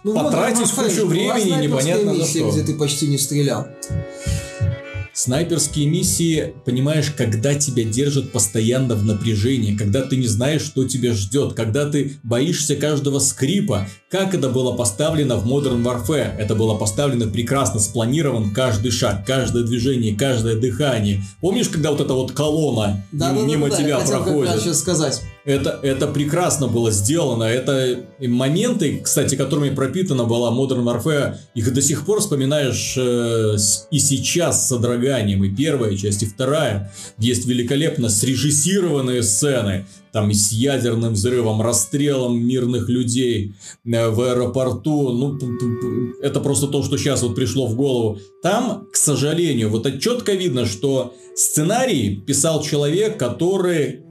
ну, потратить вот, кучу времени непонятно за что. где ты почти не стрелял. Снайперские миссии, понимаешь, когда тебя держат постоянно в напряжении, когда ты не знаешь, что тебя ждет, когда ты боишься каждого скрипа, как это было поставлено в Modern Warfare. Это было поставлено прекрасно, спланирован каждый шаг, каждое движение, каждое дыхание. Помнишь, когда вот эта вот колонна да, мимо да, да, тебя да, проходит? Сейчас сказать. Это, это прекрасно было сделано. Это моменты, кстати, которыми пропитана была Modern Warfare, их до сих пор вспоминаешь э, и сейчас с содроганием. И первая часть, и вторая. Есть великолепно срежиссированные сцены. Там с ядерным взрывом, расстрелом мирных людей э, в аэропорту. Ну, это просто то, что сейчас вот пришло в голову. Там, к сожалению, вот это четко видно, что сценарий писал человек, который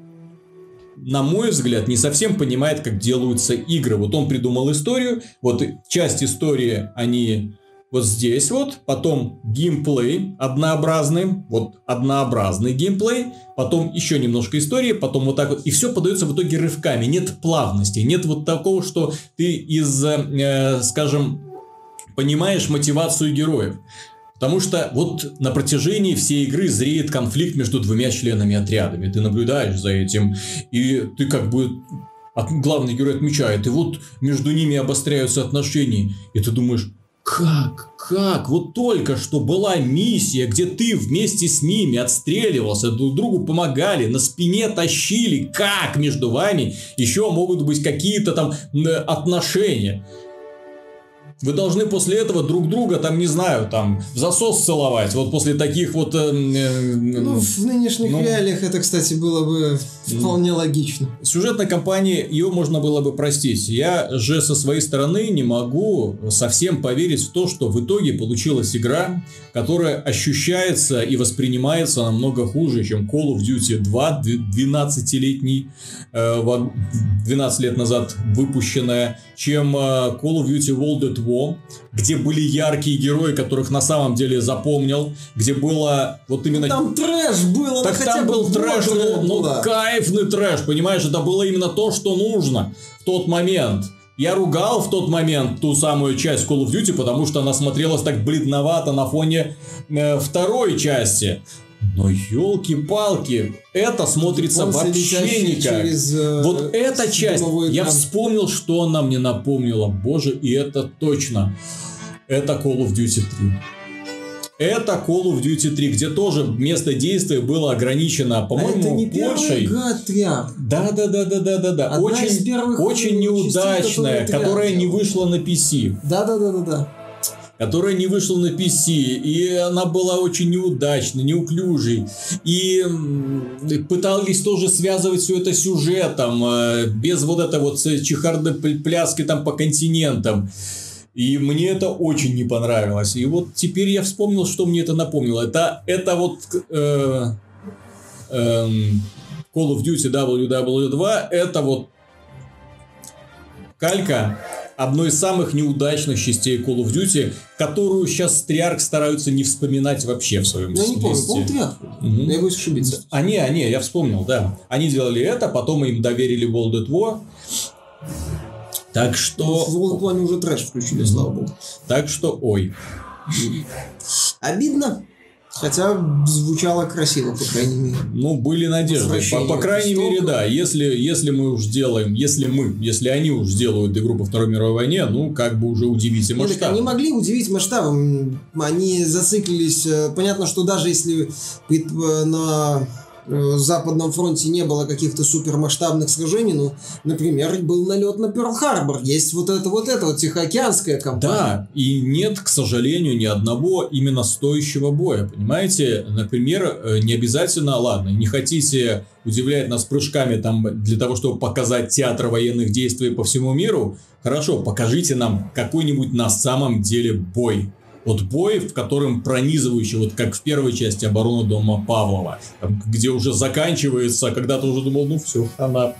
на мой взгляд, не совсем понимает, как делаются игры. Вот он придумал историю, вот часть истории они вот здесь вот, потом геймплей однообразный, вот однообразный геймплей, потом еще немножко истории, потом вот так вот, и все подается в итоге рывками, нет плавности, нет вот такого, что ты из, э, скажем, понимаешь мотивацию героев. Потому что вот на протяжении всей игры зреет конфликт между двумя членами отрядами. Ты наблюдаешь за этим, и ты как бы главный герой отмечает, и вот между ними обостряются отношения, и ты думаешь, как, как, вот только что была миссия, где ты вместе с ними отстреливался, друг другу помогали, на спине тащили, как между вами еще могут быть какие-то там отношения. Вы должны после этого друг друга, там, не знаю, там, в засос целовать. Вот после таких вот... Э, э, ну, в нынешних ну, реалиях это, кстати, было бы вполне логично. Сюжетной кампании ее можно было бы простить. Я же со своей стороны не могу совсем поверить в то, что в итоге получилась игра, которая ощущается и воспринимается намного хуже, чем Call of Duty 2, 12-летний, 12 лет назад выпущенная, чем э, Call of Duty World at War, где были яркие герои, которых на самом деле запомнил, где было вот именно... Там трэш было, Так там был трэш, но, но кайфный трэш, понимаешь, это было именно то, что нужно в тот момент. Я ругал в тот момент ту самую часть Call of Duty, потому что она смотрелась так бледновато на фоне э, второй части. Но елки-палки, это смотрится Он вообще никак. Через, э, вот эта часть, я вспомнил, что она мне напомнила. Боже, и это точно. Это Call of Duty 3. Это Call of Duty 3, где тоже место действия было ограничено, по-моему, а это не Польшей. Да, да, да, да, да, да, да. очень, очень неудачная, которая не вышла на PC. Да, да, да, да, да которая не вышла на PC, и она была очень неудачной, неуклюжей, и пытались тоже связывать все это сюжетом, э, без вот этой вот чехарды пляски там по континентам. И мне это очень не понравилось. И вот теперь я вспомнил, что мне это напомнило. Это, это вот э, э, Call of Duty WW2, это вот калька одной из самых неудачных частей Call of Duty, которую сейчас Триарк стараются не вспоминать вообще в своем Я не помню, помню Триарк. Угу. Я боюсь ошибиться. А не, я вспомнил, да. Они делали это, потом им доверили World at War. Так что... В World War они уже трэш включили, слава богу. Так что, ой. Обидно. Хотя звучало красиво, по крайней мере. Ну, были надежды. По, по крайней мере, да. Если, если мы уж делаем, если мы, если они уж сделают игру по Второй мировой войне, ну, как бы уже удивить масштабом. Нет, они могли удивить масштабом. Они зациклились. Э, понятно, что даже если э, на Э, Западном фронте не было каких-то супермасштабных сражений, ну, например, был налет на Перл-Харбор, есть вот это вот это вот Тихоокеанская компания. Да, и нет, к сожалению, ни одного именно стоящего боя, понимаете? Например, э, не обязательно, ладно, не хотите удивлять нас прыжками там для того, чтобы показать театр военных действий по всему миру, хорошо, покажите нам какой-нибудь на самом деле бой вот бой, в котором пронизывающий, вот как в первой части обороны дома Павлова, где уже заканчивается, когда ты уже думал, ну все, она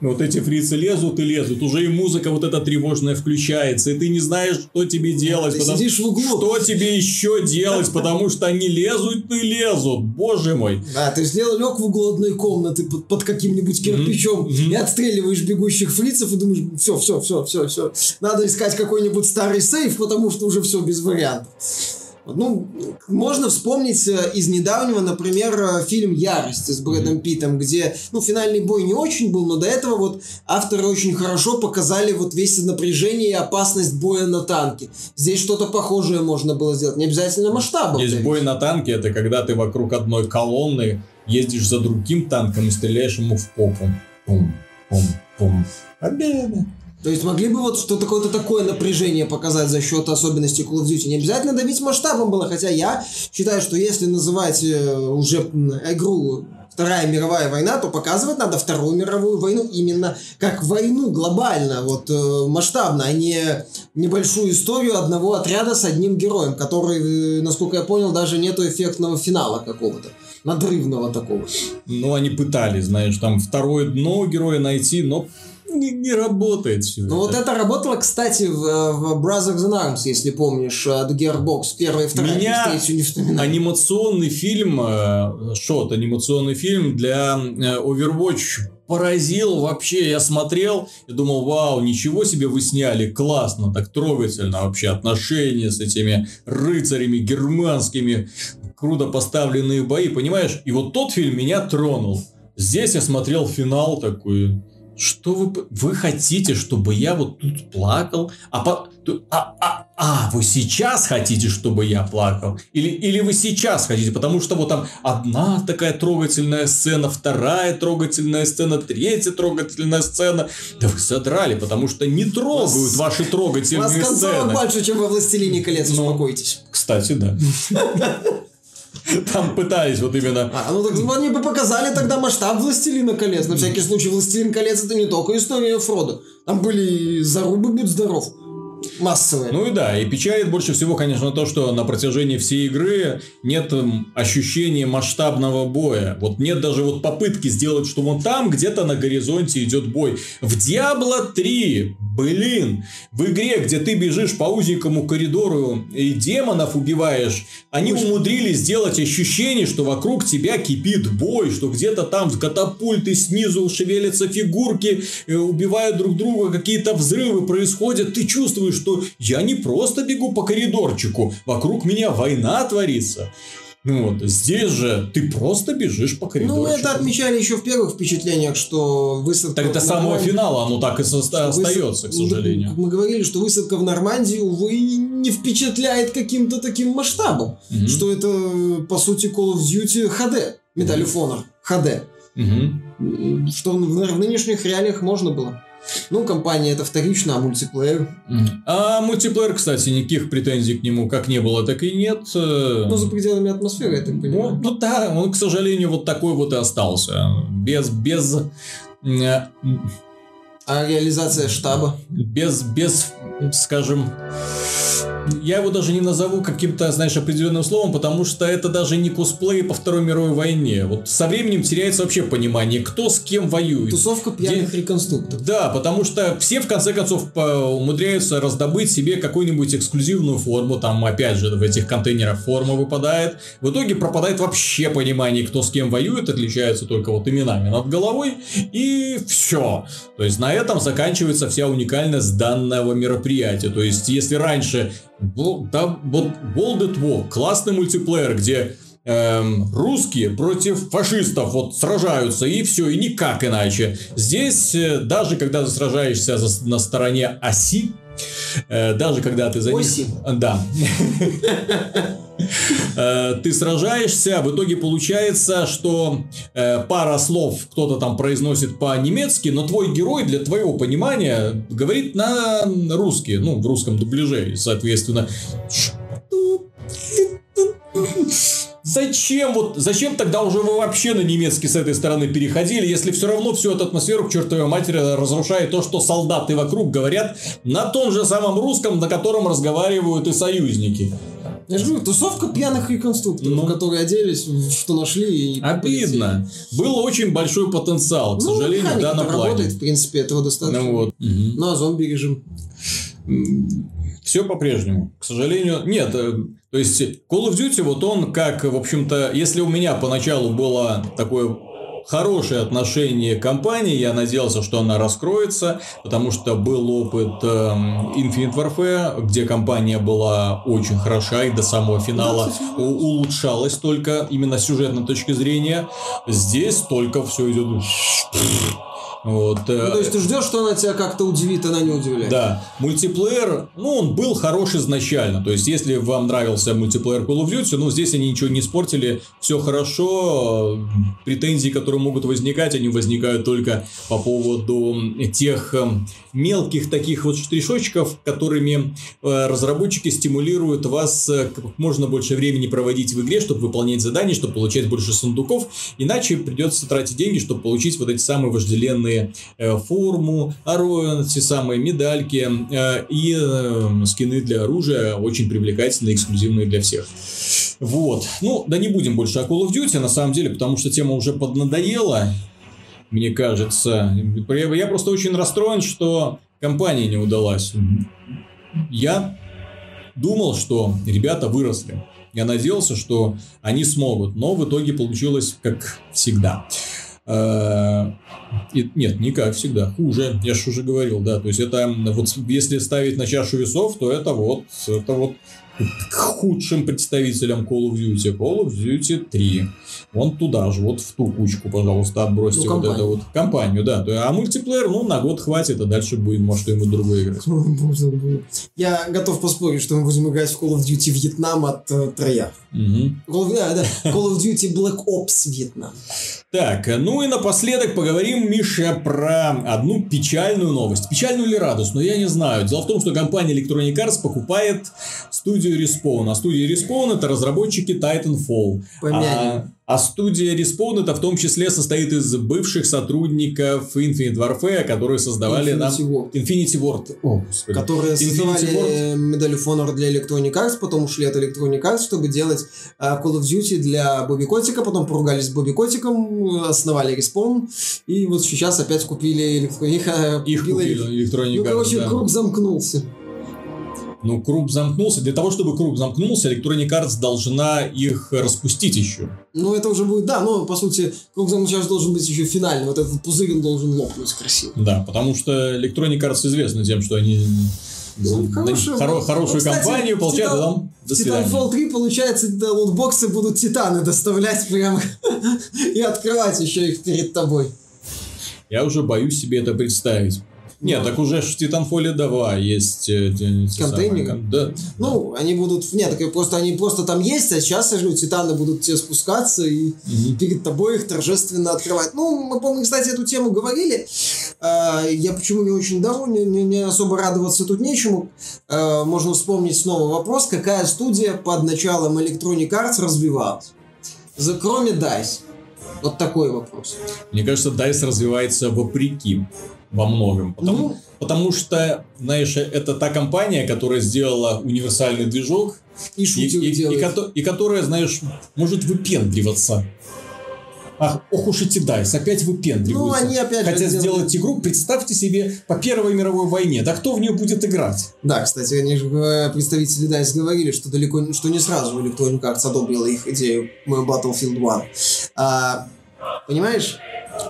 вот эти фрицы лезут и лезут, уже и музыка вот эта тревожная включается, и ты не знаешь, что тебе делать. Ты потому... сидишь в углу. Что тебе еще делать, потому что они лезут и лезут, боже мой. Да, ты сделал лег в угол одной комнаты под, под каким-нибудь кирпичом mm-hmm. и отстреливаешь бегущих фрицев и думаешь, все, все, все, все, все. Надо искать какой-нибудь старый сейф, потому что уже все без вариантов. Ну, можно вспомнить э, из недавнего, например, э, фильм «Ярость» с Брэдом Питтом, где, ну, финальный бой не очень был, но до этого вот авторы очень хорошо показали вот весь напряжение и опасность боя на танке. Здесь что-то похожее можно было сделать, не обязательно масштабом. Здесь бой на танке, это когда ты вокруг одной колонны ездишь за другим танком и стреляешь ему в попу. Пум, пум, пум. Победа! То есть могли бы вот что-то какое-то такое напряжение показать за счет особенностей Call of Duty. Не обязательно давить масштабом было, хотя я считаю, что если называть э, уже игру Вторая мировая война, то показывать надо Вторую мировую войну именно как войну глобально, вот э, масштабно, а не небольшую историю одного отряда с одним героем, который, э, насколько я понял, даже нету эффектного финала какого-то надрывного такого. Ну, они пытались, знаешь, там второе дно героя найти, но не, не работает все. Ну вот это работало, кстати, в, в Brothers in Arms, если помнишь, от Gearbox, первая и вторая, Меня не вспоминаю. анимационный фильм, э, шот, анимационный фильм для э, Overwatch поразил вообще. Я смотрел и думал, вау, ничего себе вы сняли, классно, так трогательно вообще отношения с этими рыцарями германскими, круто поставленные бои, понимаешь? И вот тот фильм меня тронул. Здесь я смотрел финал такой, Что вы... Вы хотите, чтобы я вот тут плакал? А, по, а, а, а, вы сейчас хотите, чтобы я плакал? Или, или вы сейчас хотите? Потому что вот там одна такая трогательная сцена, вторая трогательная сцена, третья трогательная сцена. Да вы содрали, потому что не трогают вас, ваши трогательные вас сцены. Вас больше, чем во «Властелине колец», ну, успокойтесь. Кстати, да. Там пытались вот именно... А, ну так они бы показали тогда масштаб «Властелина колец». На всякий случай, «Властелин колец» это не только история Фрода. Там были зарубы, будь здоров массовые. Ну и да, и печалит больше всего, конечно, то, что на протяжении всей игры нет ощущения масштабного боя. Вот нет даже вот попытки сделать, что вон там где-то на горизонте идет бой. В Diablo 3, блин, в игре, где ты бежишь по узенькому коридору и демонов убиваешь, они Уж... умудрились сделать ощущение, что вокруг тебя кипит бой, что где-то там в катапульты снизу шевелятся фигурки, э, убивают друг друга, какие-то взрывы происходят, ты чувствуешь, что я не просто бегу по коридорчику, вокруг меня война творится. Ну вот, здесь же ты просто бежишь по коридору. Ну, это отмечали еще в первых впечатлениях, что высадка... Так до самого Нормандии... финала оно так и со... остается, к сожалению. Мы говорили, что высадка в Нормандии, увы, не впечатляет каким-то таким масштабом. Угу. Что это, по сути, Call of Duty HD, Medal of Honor HD. Угу. Что в нынешних реалиях можно было. Ну, компания это вторично, а мультиплеер? А мультиплеер, кстати, никаких претензий к нему как не было, так и нет. Ну, за пределами атмосферы, я так понимаю. Ну, ну да, он, к сожалению, вот такой вот и остался. Без, без... А реализация штаба? Без, без, скажем, я его даже не назову каким-то, знаешь, определенным словом, потому что это даже не косплей по Второй мировой войне. Вот со временем теряется вообще понимание, кто с кем воюет. Тусовка пьяных Где... реконструкторов. Да, потому что все в конце концов умудряются раздобыть себе какую-нибудь эксклюзивную форму, там опять же в этих контейнерах форма выпадает. В итоге пропадает вообще понимание, кто с кем воюет, отличаются только вот именами над головой, и все. То есть на этом заканчивается вся уникальность данного мероприятия. То есть если раньше да, вот World at War, классный мультиплеер, где эм, русские против фашистов вот сражаются и все, и никак иначе. Здесь э, даже когда ты сражаешься за, на стороне оси, даже когда ты за Оси. Да. Э, ты сражаешься, в итоге получается, что э, пара слов кто-то там произносит по-немецки, но твой герой для твоего понимания говорит на русский, ну, в русском дубляже, соответственно. Зачем вот, зачем тогда уже вы вообще на немецкий с этой стороны переходили, если все равно всю эту атмосферу к чертовой матери разрушает то, что солдаты вокруг говорят на том же самом русском, на котором разговаривают и союзники. Я же говорю, тусовка пьяных реконструкторов, ну, которые оделись, что нашли. И обидно. Был очень большой потенциал, к ну, сожалению, в данном плане. работает, в принципе, этого достаточно. Ну, вот. Угу. ну а зомби режим? Все по-прежнему. К сожалению, нет. Э, то есть, Call of Duty, вот он как, в общем-то, если у меня поначалу было такое хорошее отношение к компании. Я надеялся, что она раскроется, потому что был опыт э, Infinite Warfare, где компания была очень хороша и до самого финала улучшалась только именно с сюжетной точки зрения. Здесь только все идет вот. Э, ну, то есть ты ждешь, что она тебя как-то удивит, она не удивляет. Да. Мультиплеер, ну, он был хорош изначально. То есть, если вам нравился мультиплеер Call of Duty, ну, здесь они ничего не испортили, все хорошо. Претензии, которые могут возникать, они возникают только по поводу тех эм, мелких таких вот штришочков, которыми э, разработчики стимулируют вас э, как можно больше времени проводить в игре, чтобы выполнять задания, чтобы получать больше сундуков. Иначе придется тратить деньги, чтобы получить вот эти самые вожделенные э, форму, оружие, все самые медальки э, и э, скины для оружия, очень привлекательные, эксклюзивные для всех. Вот. Ну, да не будем больше о Call of Duty, на самом деле, потому что тема уже поднадоела, мне кажется. Я просто очень расстроен, что компания не удалась. Я думал, что ребята выросли. Я надеялся, что они смогут, но в итоге получилось как всегда. Э, и, нет, не как всегда, хуже, я же уже говорил, да, то есть это вот если ставить на чашу весов, то это вот, это вот к худшим представителям Call of Duty. Call of Duty 3. Вон туда же, вот в ту кучку, пожалуйста, отбросьте ну, вот эту вот компанию, да. А мультиплеер, ну, на год хватит, а дальше будем, может, что-нибудь другое играть. Я готов поспорить, что мы будем играть в Call of Duty Вьетнам от э, Троя. Угу. Call, да, да, Call of Duty Black Ops Вьетнам. Так, ну и напоследок поговорим, Миша, про одну печальную новость. Печальную или радостную, я не знаю. Дело в том, что компания Electronic Arts покупает студию Respawn. А студия Respawn это разработчики Titanfall. Помянем. А а студия Respawn это в том числе состоит из бывших сотрудников Infinite Warfare, которые создавали Infinity нам... Ward. Infinity Ward. О, господи. Которые Infinity создавали Ward. медаль of Honor для Electronic Arts, потом ушли от Electronic Arts, чтобы делать uh, Call of Duty для Бобби Котика, потом поругались с Бобби Котиком, основали Respawn, и вот сейчас опять купили Electronic. Их купили Electronic Arts, Ну, короче, да. круг замкнулся. Ну, круг замкнулся. Для того, чтобы круг замкнулся, Electronic Arts должна их распустить еще. Ну, это уже будет, да, но, по сути, круг замкнулся должен быть еще финальный. Вот этот пузырь он должен лопнуть красиво. Да, потому что Electronic Arts известна тем, что они ну, хорошую, хоро, хорошую ну, компанию, получают, Титан, там, до свидания. Titanfall 3, получается, да, лутбоксы будут титаны доставлять прямо и открывать еще их перед тобой. Я уже боюсь себе это представить. Нет, так уже в Titanfall 2 есть э, контейнеры. Да. Ну, они будут. Нет, так просто они просто там есть, а сейчас, я говорю, титаны будут тебе спускаться и угу. перед тобой их торжественно открывать. Ну, мы, помню, кстати, эту тему говорили. А, я почему не очень доволен, не, не особо радоваться тут нечему. А, можно вспомнить снова вопрос, какая студия под началом Electronic Arts развивалась. За, кроме DICE. Вот такой вопрос. Мне кажется, DICE развивается вопреки во многом. Потому, ну, потому что, знаешь, это та компания, которая сделала универсальный движок. И шутил и, и, и, и которая, знаешь, может выпендриваться. Ах, ох уж эти дайс, опять выпендриваются. Ну, они опять Хотят сделать делают... игру, представьте себе, по Первой мировой войне. Да кто в нее будет играть? Да, кстати, они же, э, представители DICE говорили, что далеко, что не сразу Electronic Arts одобрила их идею Battlefield 1. А, понимаешь?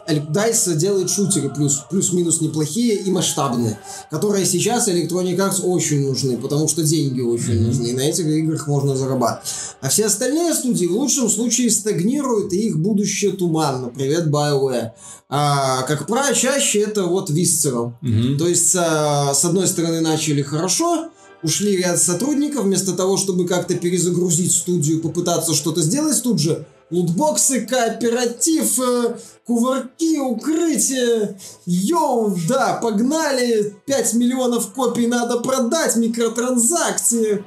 DICE делает шутеры плюс, плюс-минус неплохие и масштабные, которые сейчас Electronic Arts очень нужны, потому что деньги очень нужны, и на этих играх можно зарабатывать. А все остальные студии в лучшем случае стагнируют, и их будущее туманно. Привет, BioWare. А, как правило, чаще это вот Visceral. Mm-hmm. То есть, а, с одной стороны, начали хорошо, ушли ряд сотрудников, вместо того, чтобы как-то перезагрузить студию, попытаться что-то сделать, тут же лутбоксы, кооператив, э, кувырки, укрытие. Йоу, да, погнали. 5 миллионов копий надо продать, микротранзакции.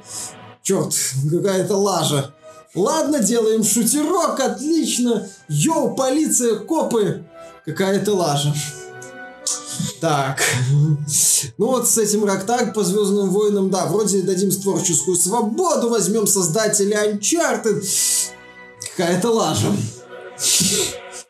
Черт, какая-то лажа. Ладно, делаем шутерок, отлично. Йоу, полиция, копы. Какая-то лажа. Так. Ну вот с этим Рактаг по Звездным войнам, да, вроде дадим творческую свободу, возьмем создателя Uncharted. Какая-то лажа.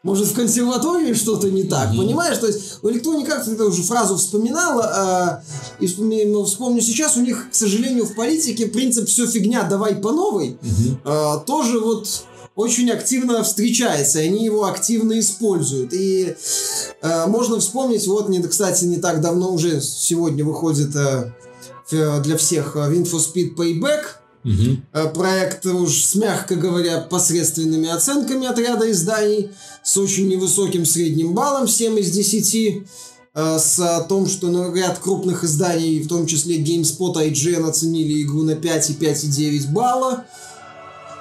Может, в консерватории что-то не так, mm-hmm. понимаешь? То есть у Electronic Arts, ты уже фразу вспоминала, а, и вспомню, вспомню сейчас, у них, к сожалению, в политике принцип «все фигня, давай по новой» mm-hmm. а, тоже вот очень активно встречается, и они его активно используют. И э, можно вспомнить, вот, не, кстати, не так давно уже сегодня выходит э, для всех Wind for Speed Payback, Угу. Проект уж с, мягко говоря, посредственными оценками отряда изданий, с очень невысоким средним баллом, 7 из 10, э, с о том, что на ряд крупных изданий, в том числе GameSpot IGN, оценили игру на 5 и 5,9 балла.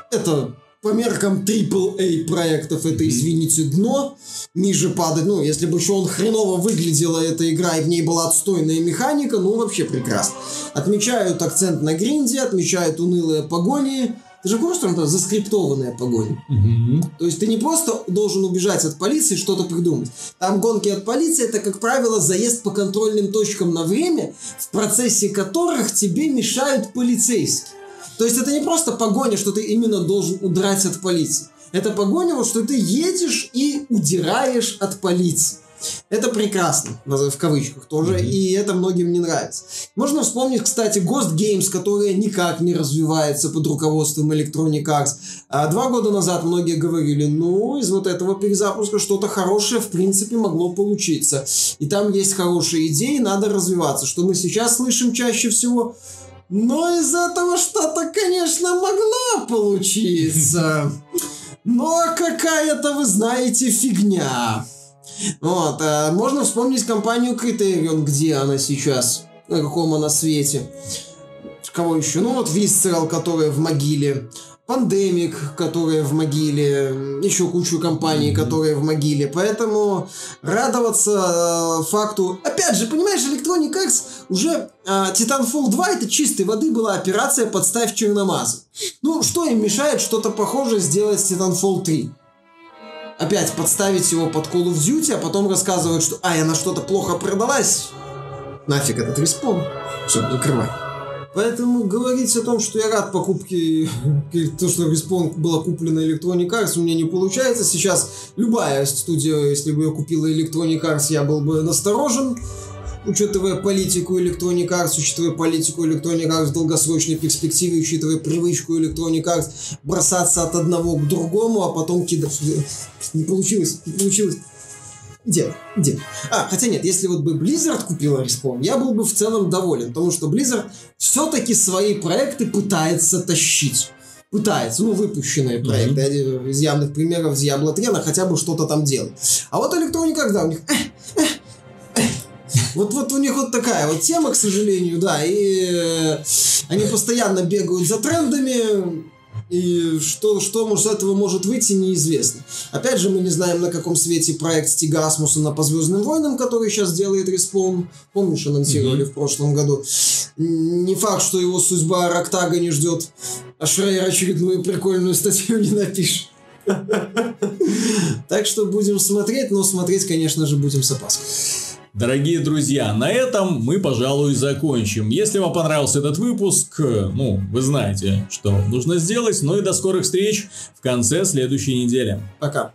Это по меркам AAA проектов это, извините, дно. Ниже падать, ну, если бы еще он хреново выглядела эта игра и в ней была отстойная механика, ну, вообще прекрасно. Отмечают акцент на гринде, отмечают унылые погони. Ты же помнишь, что там заскриптованные погони? Mm-hmm. То есть ты не просто должен убежать от полиции что-то придумать. Там гонки от полиции это, как правило, заезд по контрольным точкам на время, в процессе которых тебе мешают полицейские. То есть это не просто погоня, что ты именно должен удрать от полиции. Это погоня, вот что ты едешь и удираешь от полиции. Это прекрасно, в кавычках тоже, mm-hmm. и это многим не нравится. Можно вспомнить, кстати, Ghost Games, которая никак не развивается под руководством Electronic Arts. А два года назад многие говорили, ну, из вот этого перезапуска что-то хорошее, в принципе, могло получиться. И там есть хорошие идеи, надо развиваться. Что мы сейчас слышим чаще всего? Но из этого что-то, конечно, могло получиться. Но какая-то, вы знаете, фигня. Вот, а можно вспомнить компанию Criterion, где она сейчас, на каком она свете. Кого еще? Ну вот Visceral, которая в могиле. Пандемик, которая в могиле, еще кучу компаний, которые в могиле. Поэтому радоваться э, факту... Опять же, понимаешь, Electronic Arts уже э, Titanfall 2 это чистой воды была операция «Подставь черномаза». Ну, что им мешает что-то похожее сделать с Titanfall 3? Опять подставить его под Call of Duty, а потом рассказывать, что «Ай, она что-то плохо продалась». Нафиг этот респон. Все, закрывай. Поэтому говорить о том, что я рад покупке, то, что Respawn была куплена Electronic Arts, у меня не получается. Сейчас любая студия, если бы я купила Electronic Arts, я был бы насторожен, учитывая политику Electronic Arts, учитывая политику Electronic Arts в долгосрочной перспективе, учитывая привычку Electronic Arts бросаться от одного к другому, а потом кидать. Не получилось, не получилось. Где? Где? А, хотя нет, если вот бы Blizzard купила Respawn, я был бы в целом доволен, потому что Blizzard все-таки свои проекты пытается тащить. Пытается, ну, выпущенные проекты. Mm-hmm. Из явных примеров Diablo 3 она хотя бы что-то там делает. А вот Electronic когда у них... Вот, вот у них вот такая вот тема, к сожалению, да, и э, они постоянно бегают за трендами, и что, что может, с этого может выйти, неизвестно. Опять же, мы не знаем, на каком свете проект Стига Асмусона по Звездным войнам, который сейчас делает Респон. Помнишь, анонсировали mm-hmm. в прошлом году. Не факт, что его судьба Рактага не ждет, а Шрейер очередную прикольную статью не напишет. Так что будем смотреть, но смотреть, конечно же, будем с опаской. Дорогие друзья, на этом мы, пожалуй, закончим. Если вам понравился этот выпуск, ну, вы знаете, что нужно сделать. Ну и до скорых встреч в конце следующей недели. Пока.